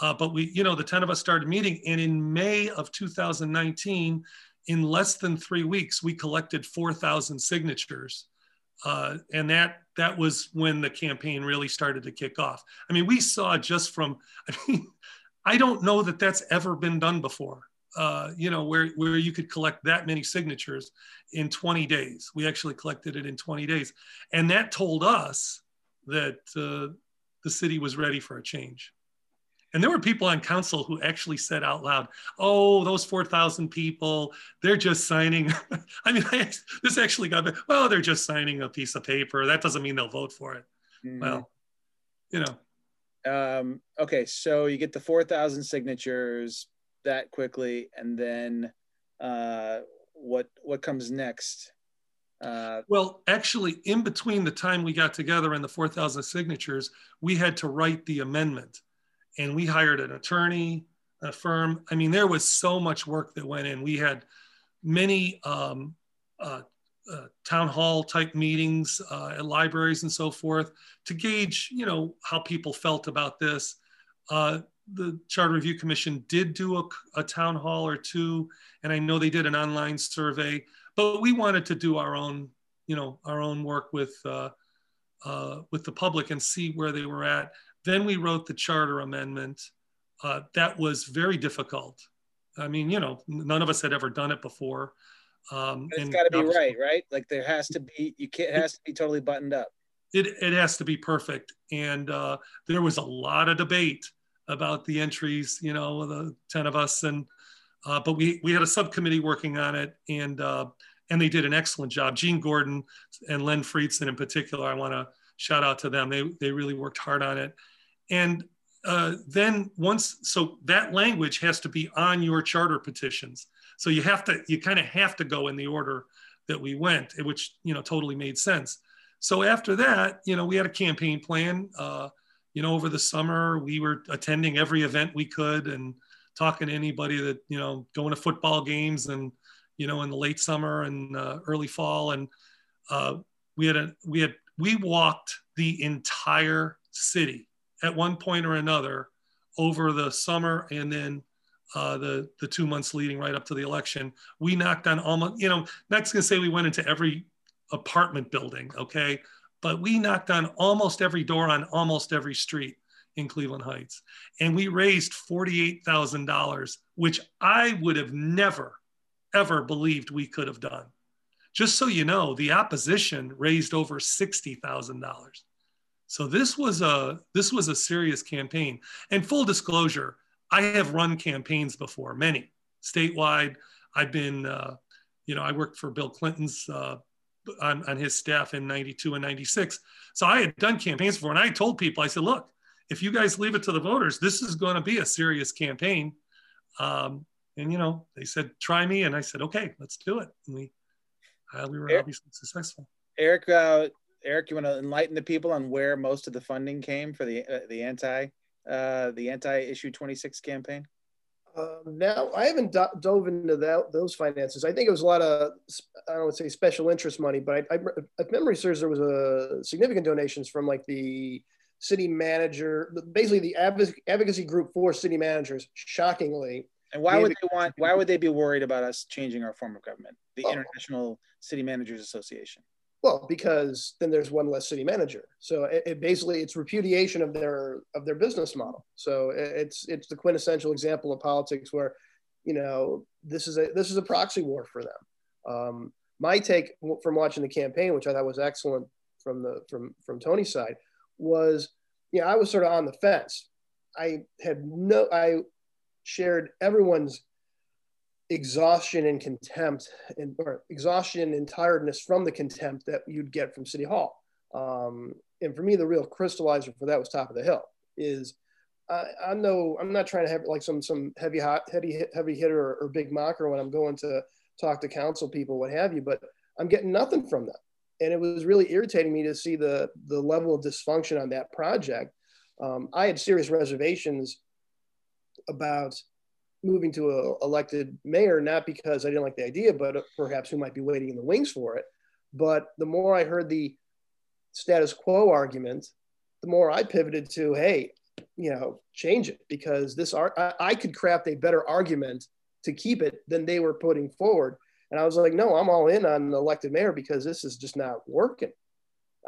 Uh, but we, you know, the 10 of us started meeting. And in May of 2019, in less than three weeks, we collected 4,000 signatures. Uh, and that that was when the campaign really started to kick off. I mean, we saw just from, I mean, I don't know that that's ever been done before. Uh, you know, where where you could collect that many signatures in 20 days. We actually collected it in 20 days, and that told us that uh, the city was ready for a change. And there were people on council who actually said out loud, "Oh, those four thousand people, they're just signing." I mean, I, this actually got well, they're just signing a piece of paper. That doesn't mean they'll vote for it. Mm-hmm. Well, you know.
Um, okay, so you get the four thousand signatures that quickly, and then uh, what what comes next?
Uh, well, actually, in between the time we got together and the 4,000 signatures, we had to write the amendment and we hired an attorney, a firm. I mean, there was so much work that went in. We had many um, uh, uh, town hall type meetings uh, at libraries and so forth to gauge, you know, how people felt about this. Uh, the Charter Review Commission did do a, a, town hall or two, and I know they did an online survey. But we wanted to do our own, you know, our own work with uh, uh, with the public and see where they were at. Then we wrote the charter amendment. Uh, that was very difficult. I mean, you know, none of us had ever done it before.
Um, it's got to be right, right? Like there has to be, you can't, it has to be totally buttoned up.
It, it has to be perfect. And uh, there was a lot of debate about the entries, you know, with the 10 of us. And Uh, but we, we had a subcommittee working on it and, uh, and they did an excellent job. Gene Gordon and Len Friedson in particular, I want to shout out to them. They, they really worked hard on it. And uh, then once, so that language has to be on your charter petitions. So you have to, you kind of have to go in the order that we went, which, you know, totally made sense. So after that, you know, we had a campaign plan. Uh, you know, over the summer, we were attending every event we could and talking to anybody that, you know, going to football games and, you know, in the late summer and uh, early fall. And uh, we had a, we had, we walked the entire city at one point or another over the summer and then uh, the the two months leading right up to the election. We knocked on almost, you know, going to say we went into every apartment building, okay, but we knocked on almost every door on almost every street in Cleveland Heights, and we raised forty-eight thousand dollars, which I would have never, ever believed we could have done. Just so you know, the opposition raised over sixty thousand dollars. So this was a this was a serious campaign. And full disclosure, I have run campaigns before, many statewide. I've been, uh, you know, I worked for Bill Clinton's uh, on, on his staff in 92 and 96. So I had done campaigns before. And I told people, I said, look, if you guys leave it to the voters, this is going to be a serious campaign. Um, and, you know, they said, try me. And I said, okay, let's do it. And we, uh, we were Eric, obviously successful.
Eric, uh, Eric, you want to enlighten the people on where most of the funding came for the uh, the anti uh, the anti issue 26 campaign?
Uh, now I haven't do- dove into that, those finances. I think it was a lot of I don't want to say special interest money, but I, I, if memory serves, there was a significant donations from like the city manager, basically the advocacy group for city managers. Shockingly,
and why would they want? Why would they be worried about us changing our form of government? The oh. International City Managers Association.
Well, because then there's one less city manager. So it, it, basically it's repudiation of their of their business model. So it's it's the quintessential example of politics where, you know, this is a this is a proxy war for them. Um, my take from watching the campaign, which I thought was excellent from the from from Tony's side, was you know I was sort of on the fence. I had no I shared everyone's exhaustion and contempt and or exhaustion and tiredness from the contempt that you'd get from city hall. Um, and for me the real crystallizer for that was top of the hill is I, I know i'm not trying to have like some some heavy hot heavy heavy hitter or, or big mocker when i'm going to talk to council people what have you but i'm getting nothing from them. And it was really irritating me to see the the level of dysfunction on that project. Um, i had serious reservations about moving to a elected mayor, not because I didn't like the idea, but perhaps who might be waiting in the wings for it. But the more I heard the status quo argument, the more I pivoted to, hey, you know, change it because this art, I, I could craft a better argument to keep it than they were putting forward. And I was like, no, I'm all in on an elected mayor because this is just not working.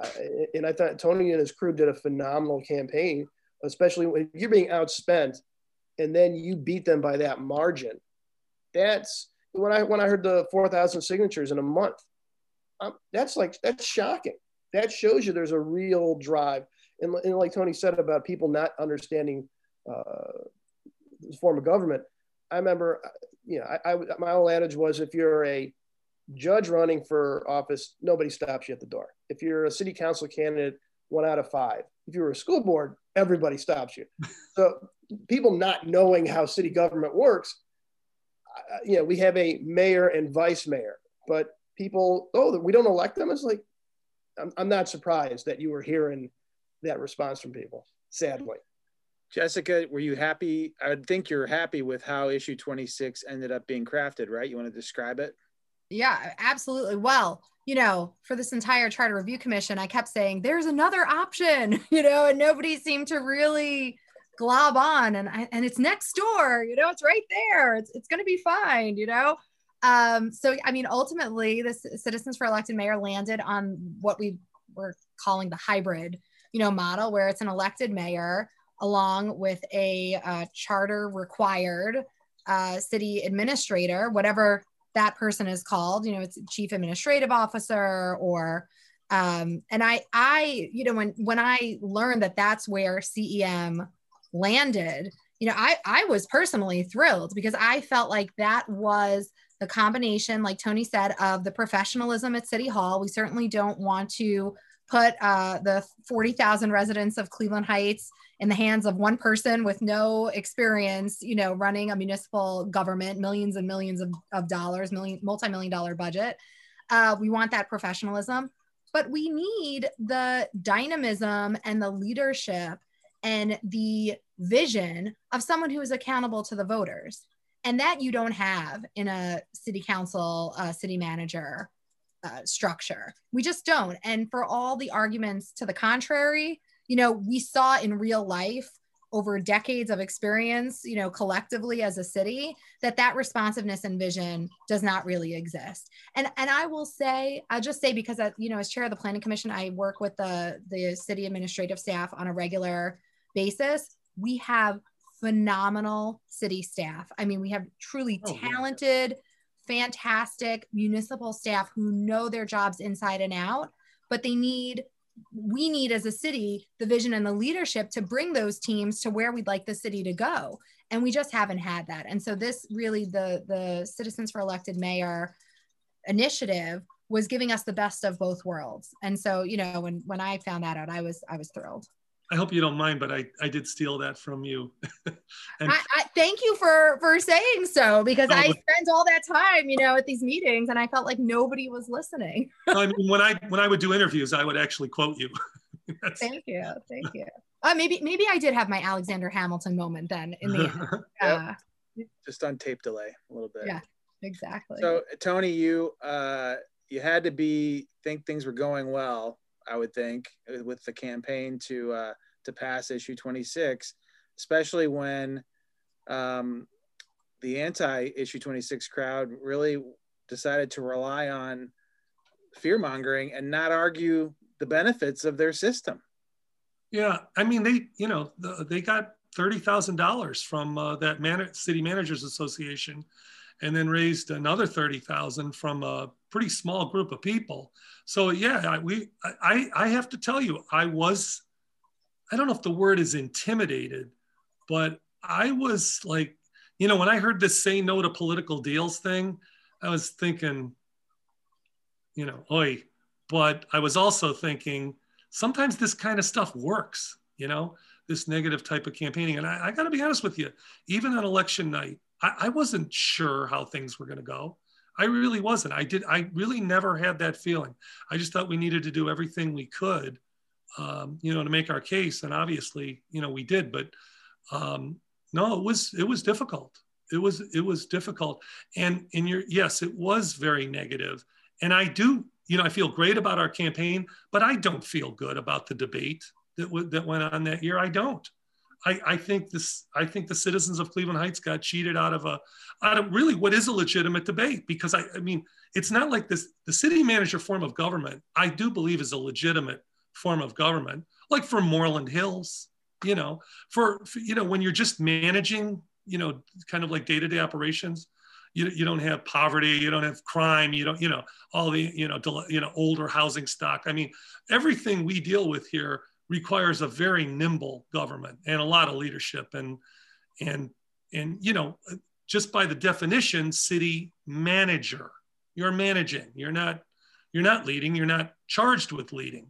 Uh, and I thought Tony and his crew did a phenomenal campaign, especially when you're being outspent and then you beat them by that margin. That's when I when I heard the 4,000 signatures in a month. Um, that's like that's shocking. That shows you there's a real drive. And, and like Tony said about people not understanding uh, this form of government, I remember, you know, I, I, my old adage was if you're a judge running for office, nobody stops you at the door. If you're a city council candidate, one out of five. If you were a school board, everybody stops you. So people not knowing how city government works, uh, you know, we have a mayor and vice mayor, but people, oh, we don't elect them. It's like, I'm, I'm not surprised that you were hearing that response from people, sadly.
Jessica, were you happy? I think you're happy with how issue 26 ended up being crafted, right? You want to describe it?
Yeah, absolutely. Well, you know, for this entire charter review commission, I kept saying there's another option, you know, and nobody seemed to really glob on. And I, and it's next door you know it's right there. It's, it's going to be fine you know? Um, so i mean ultimately the citizens for elected mayor landed on what we were calling the hybrid you know model where it's an elected mayor along with a uh, charter required uh, city administrator whatever that person is called you know it's chief administrative officer or um, and i i you know when when i learned that that's where cem landed you know, I, I was personally thrilled because I felt like that was the combination, like Tony said, of the professionalism at City Hall. We certainly don't want to put uh, the 40,000 residents of Cleveland Heights in the hands of one person with no experience, you know, running a municipal government, millions and millions of, of dollars, million, multi-million dollar budget. Uh, we want that professionalism, but we need the dynamism and the leadership and the vision of someone who is accountable to the voters. And that you don't have in a city council, city manager uh, structure. We just don't. And for all the arguments to the contrary, you know, we saw in real life over decades of experience, you know, collectively as a city, that that responsiveness and vision does not really exist. And and I will say, I'll just say because I, you know, as chair of the planning commission, I work with the the city administrative staff on a regular basis. We have phenomenal city staff. I mean, we have truly oh, talented, fantastic municipal staff who know their jobs inside and out, but they need we need as a city the vision and the leadership to bring those teams to where we'd like the city to go. And we just haven't had that. And so this really the the citizens for elected mayor initiative was giving us the best of both worlds. And so you know when when i found that out i was i was thrilled
I hope you don't mind, but I, I did steal that from you.
and, I, I, thank you for for saying so because oh, I spent all that time, you know, at these meetings, and I felt like nobody was listening.
I mean, when I when I would do interviews, I would actually quote you.
thank you, thank you. Uh, maybe maybe I did have my Alexander Hamilton moment then in the end. Uh,
Just on tape delay a little bit.
Yeah, exactly.
So Tony, you uh, you had to be think things were going well I would think, with the campaign to uh, to pass issue 26, especially when um, the anti issue 26 crowd really decided to rely on fear mongering and not argue the benefits of their system.
Yeah, I mean they, you know, the, they got thirty thousand dollars from uh, that man- city managers association, and then raised another thirty thousand from a pretty small group of people. So yeah, I, we I I have to tell you, I was I don't know if the word is intimidated, but I was like, you know, when I heard this say no to political deals thing, I was thinking, you know, oi. But I was also thinking sometimes this kind of stuff works, you know, this negative type of campaigning. And I, I got to be honest with you, even on election night, I, I wasn't sure how things were going to go. I really wasn't. I did. I really never had that feeling. I just thought we needed to do everything we could um, you know, to make our case. And obviously, you know, we did, but um, no, it was, it was difficult. It was, it was difficult. And in your, yes, it was very negative. And I do, you know, I feel great about our campaign, but I don't feel good about the debate that, w- that went on that year. I don't. I, I, think this. I think the citizens of Cleveland Heights got cheated out of a, out of really what is a legitimate debate. Because I, I mean, it's not like this. The city manager form of government, I do believe, is a legitimate form of government, like for Moreland Hills, you know, for, for you know, when you're just managing, you know, kind of like day-to-day operations, you, you don't have poverty, you don't have crime, you don't, you know, all the, you know, you know, older housing stock. I mean, everything we deal with here requires a very nimble government and a lot of leadership. And, and, and, you know, just by the definition, city manager, you're managing, you're not, you're not leading, you're not charged with leading.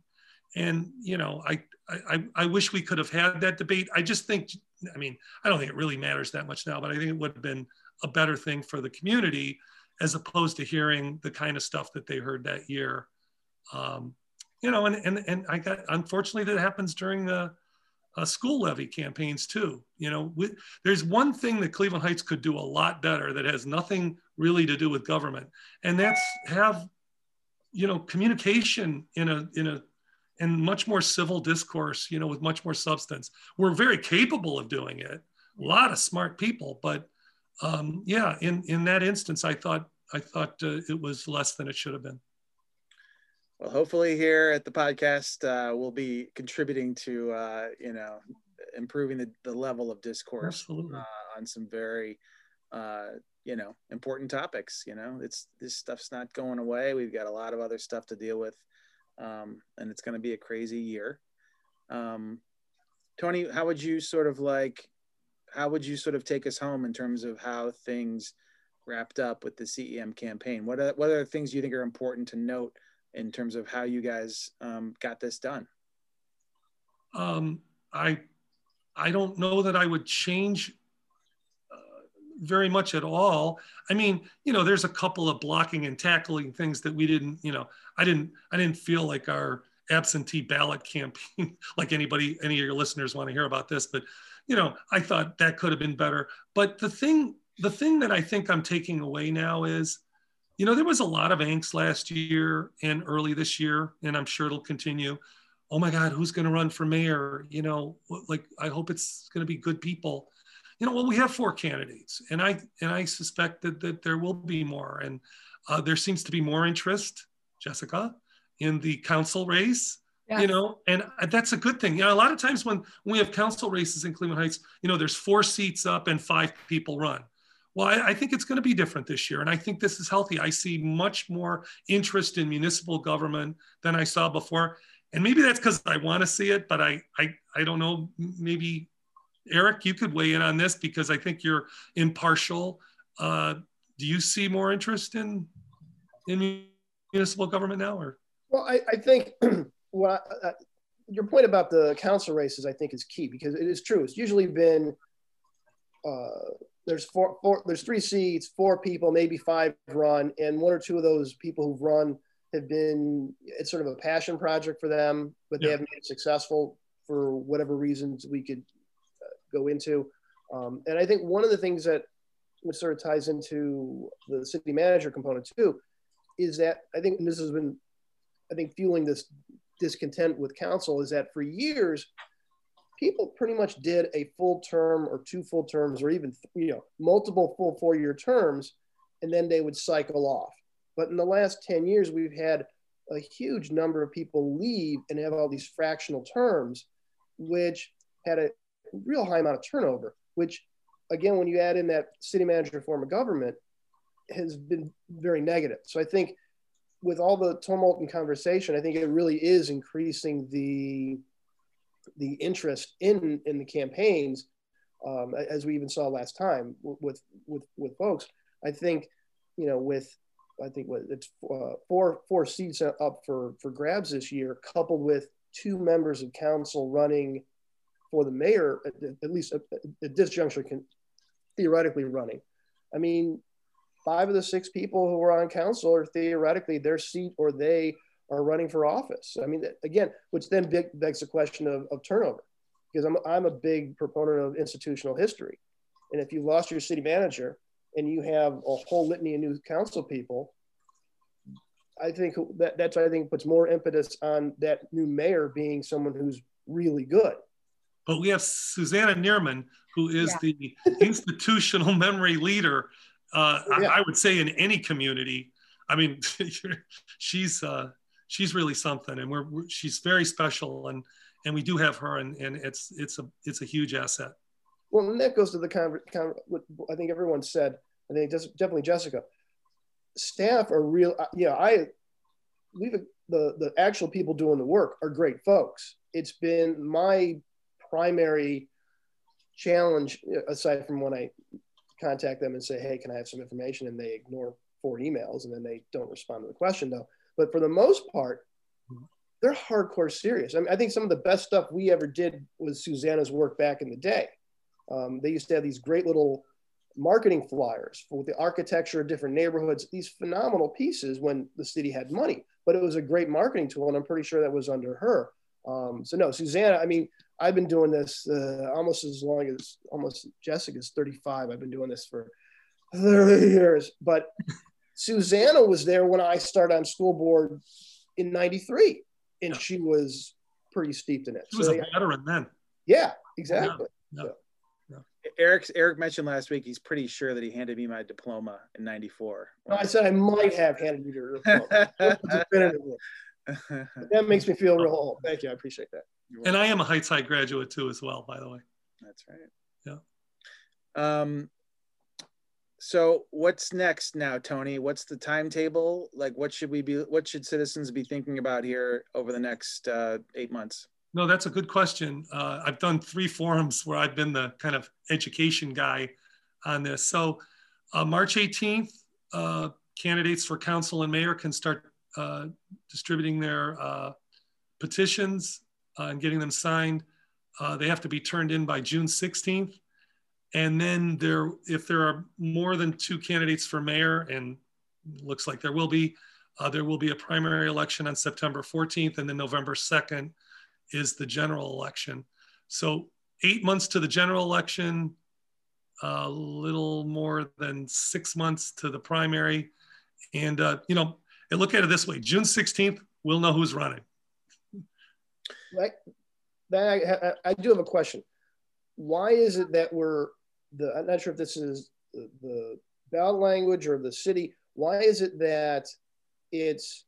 And you know I, I i wish we could have had that debate. I just think i mean i don't think it really matters that much now but i think it would have been a better thing for the community as opposed to hearing the kind of stuff that they heard that year. Um, you know and and and i got unfortunately that happens during the uh, school levy campaigns too you know we, there's one thing that cleveland heights could do a lot better that has nothing really to do with government and that's have you know communication in a in a and much more civil discourse, you know, with much more substance. We're very capable of doing it. A lot of smart people, but um, yeah, in in that instance, I thought I thought uh, it was less than it should have been.
Well, hopefully, here at the podcast, uh, we'll be contributing to uh, you know improving the, the level of discourse uh, on some very uh, you know important topics. You know, it's this stuff's not going away. We've got a lot of other stuff to deal with um, and it's going to be a crazy year. Um, Tony, how would you sort of like how would you sort of take us home in terms of how things wrapped up with the CEM campaign? What are what are the things you think are important to note in terms of how you guys um, got this done?
Um, I I don't know that I would change uh, very much at all. I mean, you know, there's a couple of blocking and tackling things that we didn't, you know, I didn't I didn't feel like our absentee ballot campaign like anybody any of your listeners want to hear about this, but you know, I thought that could have been better. But the thing the thing that I think I'm taking away now is you know, there was a lot of angst last year and early this year, and I'm sure it'll continue oh my God, who's going to run for mayor? You know, like I hope it's going to be good people. You know, well, we have four candidates, and I and I suspect that that there will be more, and uh, there seems to be more interest, Jessica, in the council race. You know, and that's a good thing. You know, a lot of times when we have council races in Cleveland Heights, you know, there's four seats up and five people run. Well, I, I, think it's going to be different this year. And I think this is healthy. I see much more interest in municipal government than I saw before and maybe that's because I want to see it, but I, I, I don't know. Maybe Eric, you could weigh in on this because I think you're impartial. Uh, do you see more interest in in municipal government now, or?
Well, I, I think what uh, your point about the council races, I think, is key because it is true. It's usually been uh, there's four, four, there's three seats, four people, maybe five run, and one or two of those people who've run have been it's sort of a passion project for them, but they haven't been successful for whatever reasons we could uh, go into. Um, and I think one of the things that which sort of ties into the city manager component too is that I think this has been I think fueling this discontent with council is that for years people pretty much did a full term or two full terms or even you know multiple full four year terms and then they would cycle off but in the last 10 years, we've had a huge number of people leave and have all these fractional terms, which had a real high amount of turnover, which again, when you add in that city manager form of government, has been very negative. So I think with all the tumult and conversation, I think it really is increasing the the interest in in the campaigns, um, as we even saw last time with with with folks. I think you know with I think what it's uh, four four seats up for for grabs this year, coupled with two members of council running for the mayor, at, at least at, at, this juncture, can theoretically running. I mean, five of the six people who are on council are theoretically their seat or they are running for office. I mean, again, which then big, begs the question of, of turnover, because I'm I'm a big proponent of institutional history, and if you lost your city manager and you have a whole litany of new council people, I think that that's I think puts more impetus on that new mayor being someone who's really good.
But we have Susanna Niermann, who is yeah. the institutional memory leader. Uh, yeah. I, I, would say in any community. I mean, she's uh, she's really something, and we're, we're, she's very special, and and we do have her, and, and it's it's a it's a huge asset.
Well, and that goes to the con- con- what I think everyone said. I think definitely Jessica. Staff are real. Uh, yeah, I we've the the actual people doing the work are great folks. It's been my primary challenge, aside from when I contact them and say, "Hey, can I have some information?" and they ignore four emails and then they don't respond to the question though. But for the most part, they're hardcore serious. I mean, I think some of the best stuff we ever did was Susanna's work back in the day. Um, they used to have these great little marketing flyers with the architecture of different neighborhoods, these phenomenal pieces when the city had money. But it was a great marketing tool, and I'm pretty sure that was under her. Um, so no, Susanna. I mean, I've been doing this uh, almost as long as almost Jessica's 35. I've been doing this for 30 years. But Susanna was there when I started on school board in '93, and yeah. she was pretty steeped in it.
She was so, a veteran then.
Yeah, exactly. Yeah. So.
Eric Eric mentioned last week he's pretty sure that he handed me my diploma in '94.
No, I said I might have handed you your diploma. that makes me feel real old. Thank you. I appreciate that.
And I am a Heights High graduate too, as well. By the way.
That's right.
Yeah.
Um. So what's next now, Tony? What's the timetable? Like, what should we be? What should citizens be thinking about here over the next uh, eight months?
No, that's a good question. Uh, I've done three forums where I've been the kind of education guy on this. So, uh, March 18th, uh, candidates for council and mayor can start uh, distributing their uh, petitions uh, and getting them signed. they have to be turned in by June 16th. And then there, if there are more than two candidates for mayor, and looks like there will be, there will be a primary election on September 14th, and then November 2nd is the general election. So eight months to the general election, a little more than six months to the primary. And, uh, you know, and look at it this way June 16th, we'll know who's running.
Right. That I, I do have a question. Why is it that we're the, I'm not sure if this is the, the ballot language or the city, why is it that it's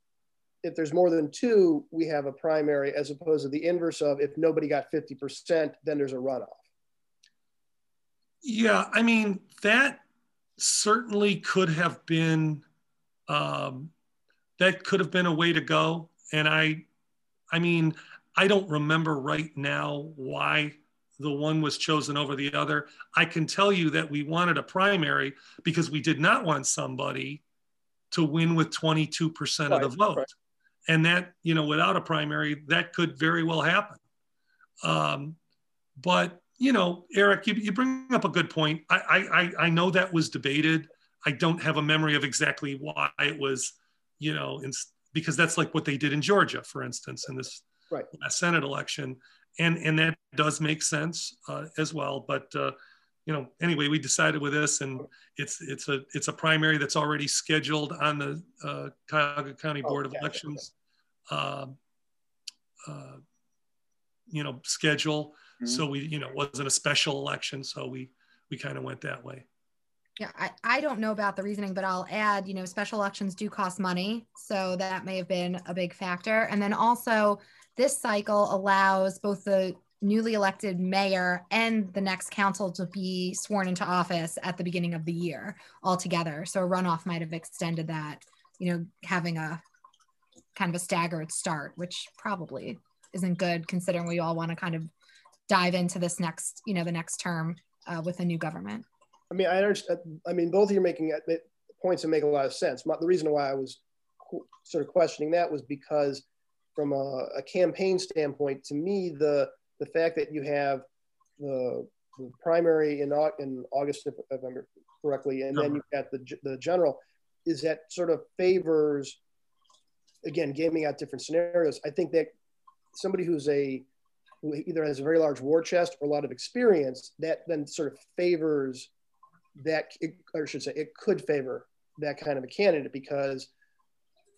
if there's more than two, we have a primary as opposed to the inverse of if nobody got 50%, then there's a runoff.
Yeah, I mean, that certainly could have been um, that could have been a way to go. And I, I mean, I don't remember right now why the one was chosen over the other. I can tell you that we wanted a primary because we did not want somebody to win with 22% right, of the vote. Right and that you know without a primary that could very well happen um, but you know eric you, you bring up a good point I, I i know that was debated i don't have a memory of exactly why it was you know in, because that's like what they did in georgia for instance in this
right.
last senate election and and that does make sense uh, as well but uh, you know anyway we decided with this and it's it's a it's a primary that's already scheduled on the uh, Cuyahoga County oh, Board oh, of Elections uh, uh, you know schedule. Mm-hmm. so we you know it wasn't a special election so we we kind of went that way
yeah I, I don't know about the reasoning but i'll add you know special elections do cost money so that may have been a big factor and then also this cycle allows both the newly elected mayor and the next council to be sworn into office at the beginning of the year altogether. So a runoff might have extended that, you know, having a kind of a staggered start, which probably isn't good considering we all want to kind of dive into this next, you know, the next term uh, with a new government.
I mean, I understand. I mean, both of you are making uh, points that make a lot of sense. The reason why I was sort of questioning that was because from a, a campaign standpoint, to me, the the fact that you have the, the primary in, in August, if, I remember correctly, and then you've got the, the general, is that sort of favors, again, gaming out different scenarios. I think that somebody who's a, who either has a very large war chest or a lot of experience, that then sort of favors that, or I should say, it could favor that kind of a candidate because,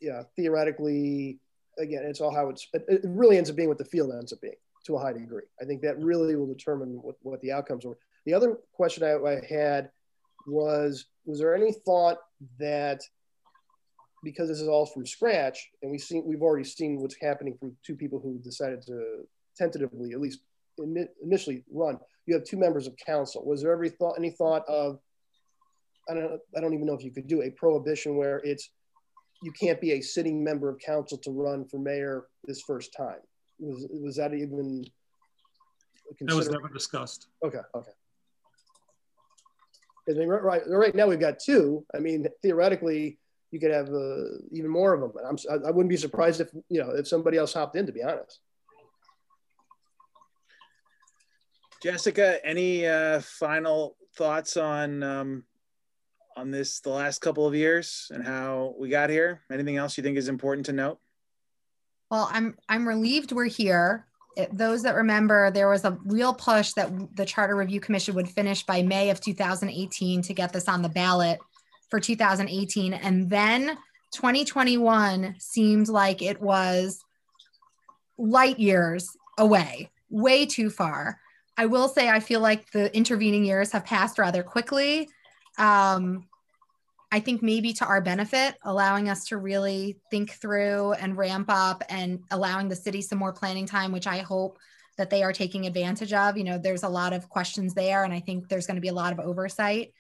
yeah, theoretically, again, it's all how it's, it really ends up being what the field ends up being to a high degree. I think that really will determine what, what the outcomes were. The other question I, I had was, was there any thought that because this is all from scratch and we've seen, we've already seen what's happening from two people who decided to tentatively, at least in, initially run, you have two members of council. Was there every thought, any thought of, I don't, I don't even know if you could do a prohibition where it's, you can't be a sitting member of council to run for mayor this first time was was that even?
That was never discussed.
Okay, okay. I mean, right, right now we've got two. I mean, theoretically, you could have uh, even more of them. But I'm, I wouldn't be surprised if you know if somebody else hopped in. To be honest.
Jessica, any uh, final thoughts on um, on this the last couple of years and how we got here? Anything else you think is important to note?
Well, I'm I'm relieved we're here. It, those that remember, there was a real push that the Charter Review Commission would finish by May of 2018 to get this on the ballot for 2018, and then 2021 seemed like it was light years away, way too far. I will say I feel like the intervening years have passed rather quickly. Um, I think maybe to our benefit, allowing us to really think through and ramp up and allowing the city some more planning time, which I hope that they are taking advantage of. You know, there's a lot of questions there, and I think there's going to be a lot of oversight.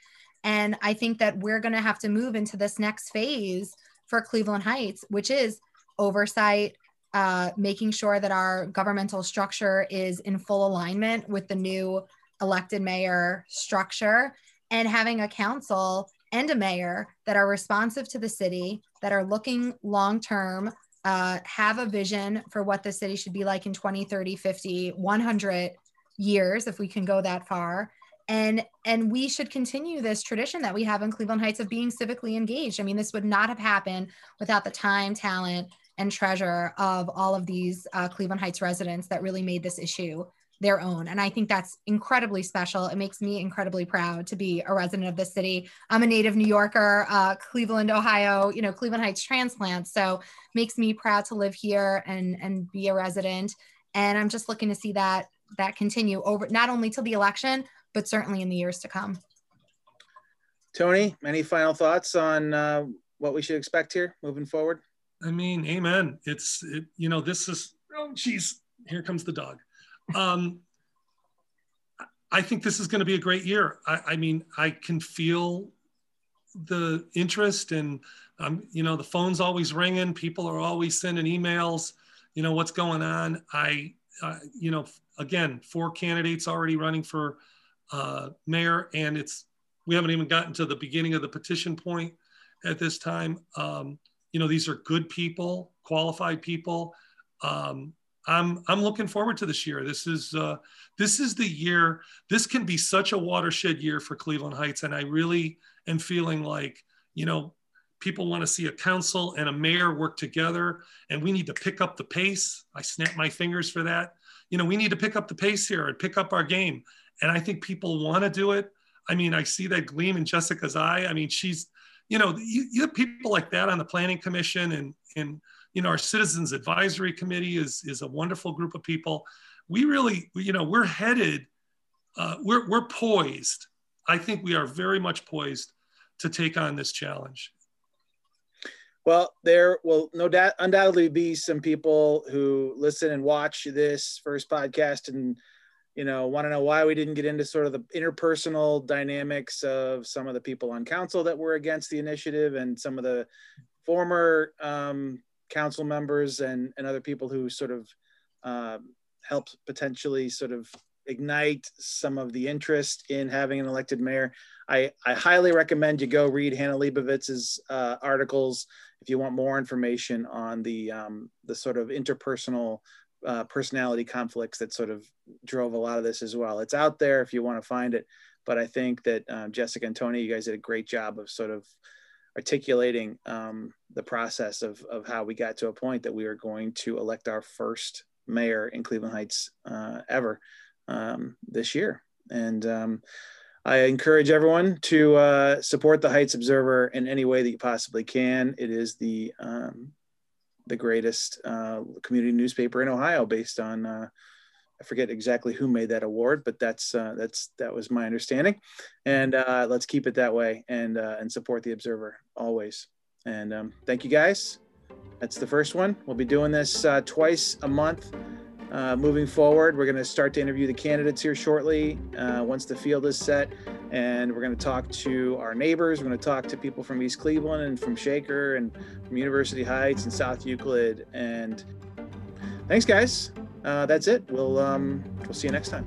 And I think that we're going to have to move into this next phase for Cleveland Heights, which is oversight, uh, making sure that our governmental structure is in full alignment with the new elected mayor structure and having a council and a mayor that are responsive to the city, that are looking long term, uh, have a vision for what the city should be like in 20, 30, 50, 100 years, if we can go that far. And, and we should continue this tradition that we have in Cleveland Heights of being civically engaged. I mean, this would not have happened without the time, talent, and treasure of all of these uh, Cleveland Heights residents that really made this issue their own. And I think that's incredibly special. It makes me incredibly proud to be a resident of this city. I'm a native New Yorker, uh, Cleveland, Ohio, you know, Cleveland Heights transplant. So makes me proud to live here and, and be a resident. And I'm just looking to see that that continue over not only till the election, but certainly in the years to come.
Tony, any final thoughts on uh, what we should expect here moving forward?
I mean, amen. It's, it, you know, this is, oh, geez, here comes the dog. Um, I think this is going to be a great year. I, I mean, I can feel the interest and, um, you know, the phone's always ringing. People are always sending emails. You know, what's going on? I, uh, you know, again, four candidates already running for uh, mayor, and it's we haven't even gotten to the beginning of the petition point at this time. Um, you know, these are good people, qualified people. Um, I'm I'm looking forward to this year. This is uh, this is the year. This can be such a watershed year for Cleveland Heights, and I really am feeling like you know people want to see a council and a mayor work together, and we need to pick up the pace. I snap my fingers for that. You know, we need to pick up the pace here and pick up our game, and I think people want to do it. I mean, I see that gleam in Jessica's eye. I mean, she's you know you, you have people like that on the planning commission and and you know, our Citizens Advisory Committee is, is a wonderful group of people. We really, you know, we're headed, uh, we're, we're poised. I think we are very much poised to take on this challenge.
Well, there will no doubt undoubtedly be some people who listen and watch this first podcast and you know want to know why we didn't get into sort of the interpersonal dynamics of some of the people on council that were against the initiative and some of the former um, council members and, and other people who sort of um, help potentially sort of ignite some of the interest in having an elected mayor. I, I highly recommend you go read Hannah Leibovitz's uh, articles if you want more information on the um, the sort of interpersonal uh, personality conflicts that sort of drove a lot of this as well. It's out there if you want to find it, but I think that uh, Jessica and Tony, you guys did a great job of sort of articulating um, the process of, of how we got to a point that we are going to elect our first mayor in Cleveland Heights uh, ever um, this year. And um, I encourage everyone to uh, support the Heights Observer in any way that you possibly can. It is the um, the greatest uh, community newspaper in Ohio, based on uh, I forget exactly who made that award, but that's uh, that's that was my understanding. And uh, let's keep it that way and uh, and support the Observer always. And um, thank you guys. That's the first one. We'll be doing this uh, twice a month. Uh, moving forward, we're going to start to interview the candidates here shortly uh, once the field is set. And we're going to talk to our neighbors. We're going to talk to people from East Cleveland and from Shaker and from University Heights and South Euclid. And thanks, guys uh, that's it. We'll um, we'll see you next time.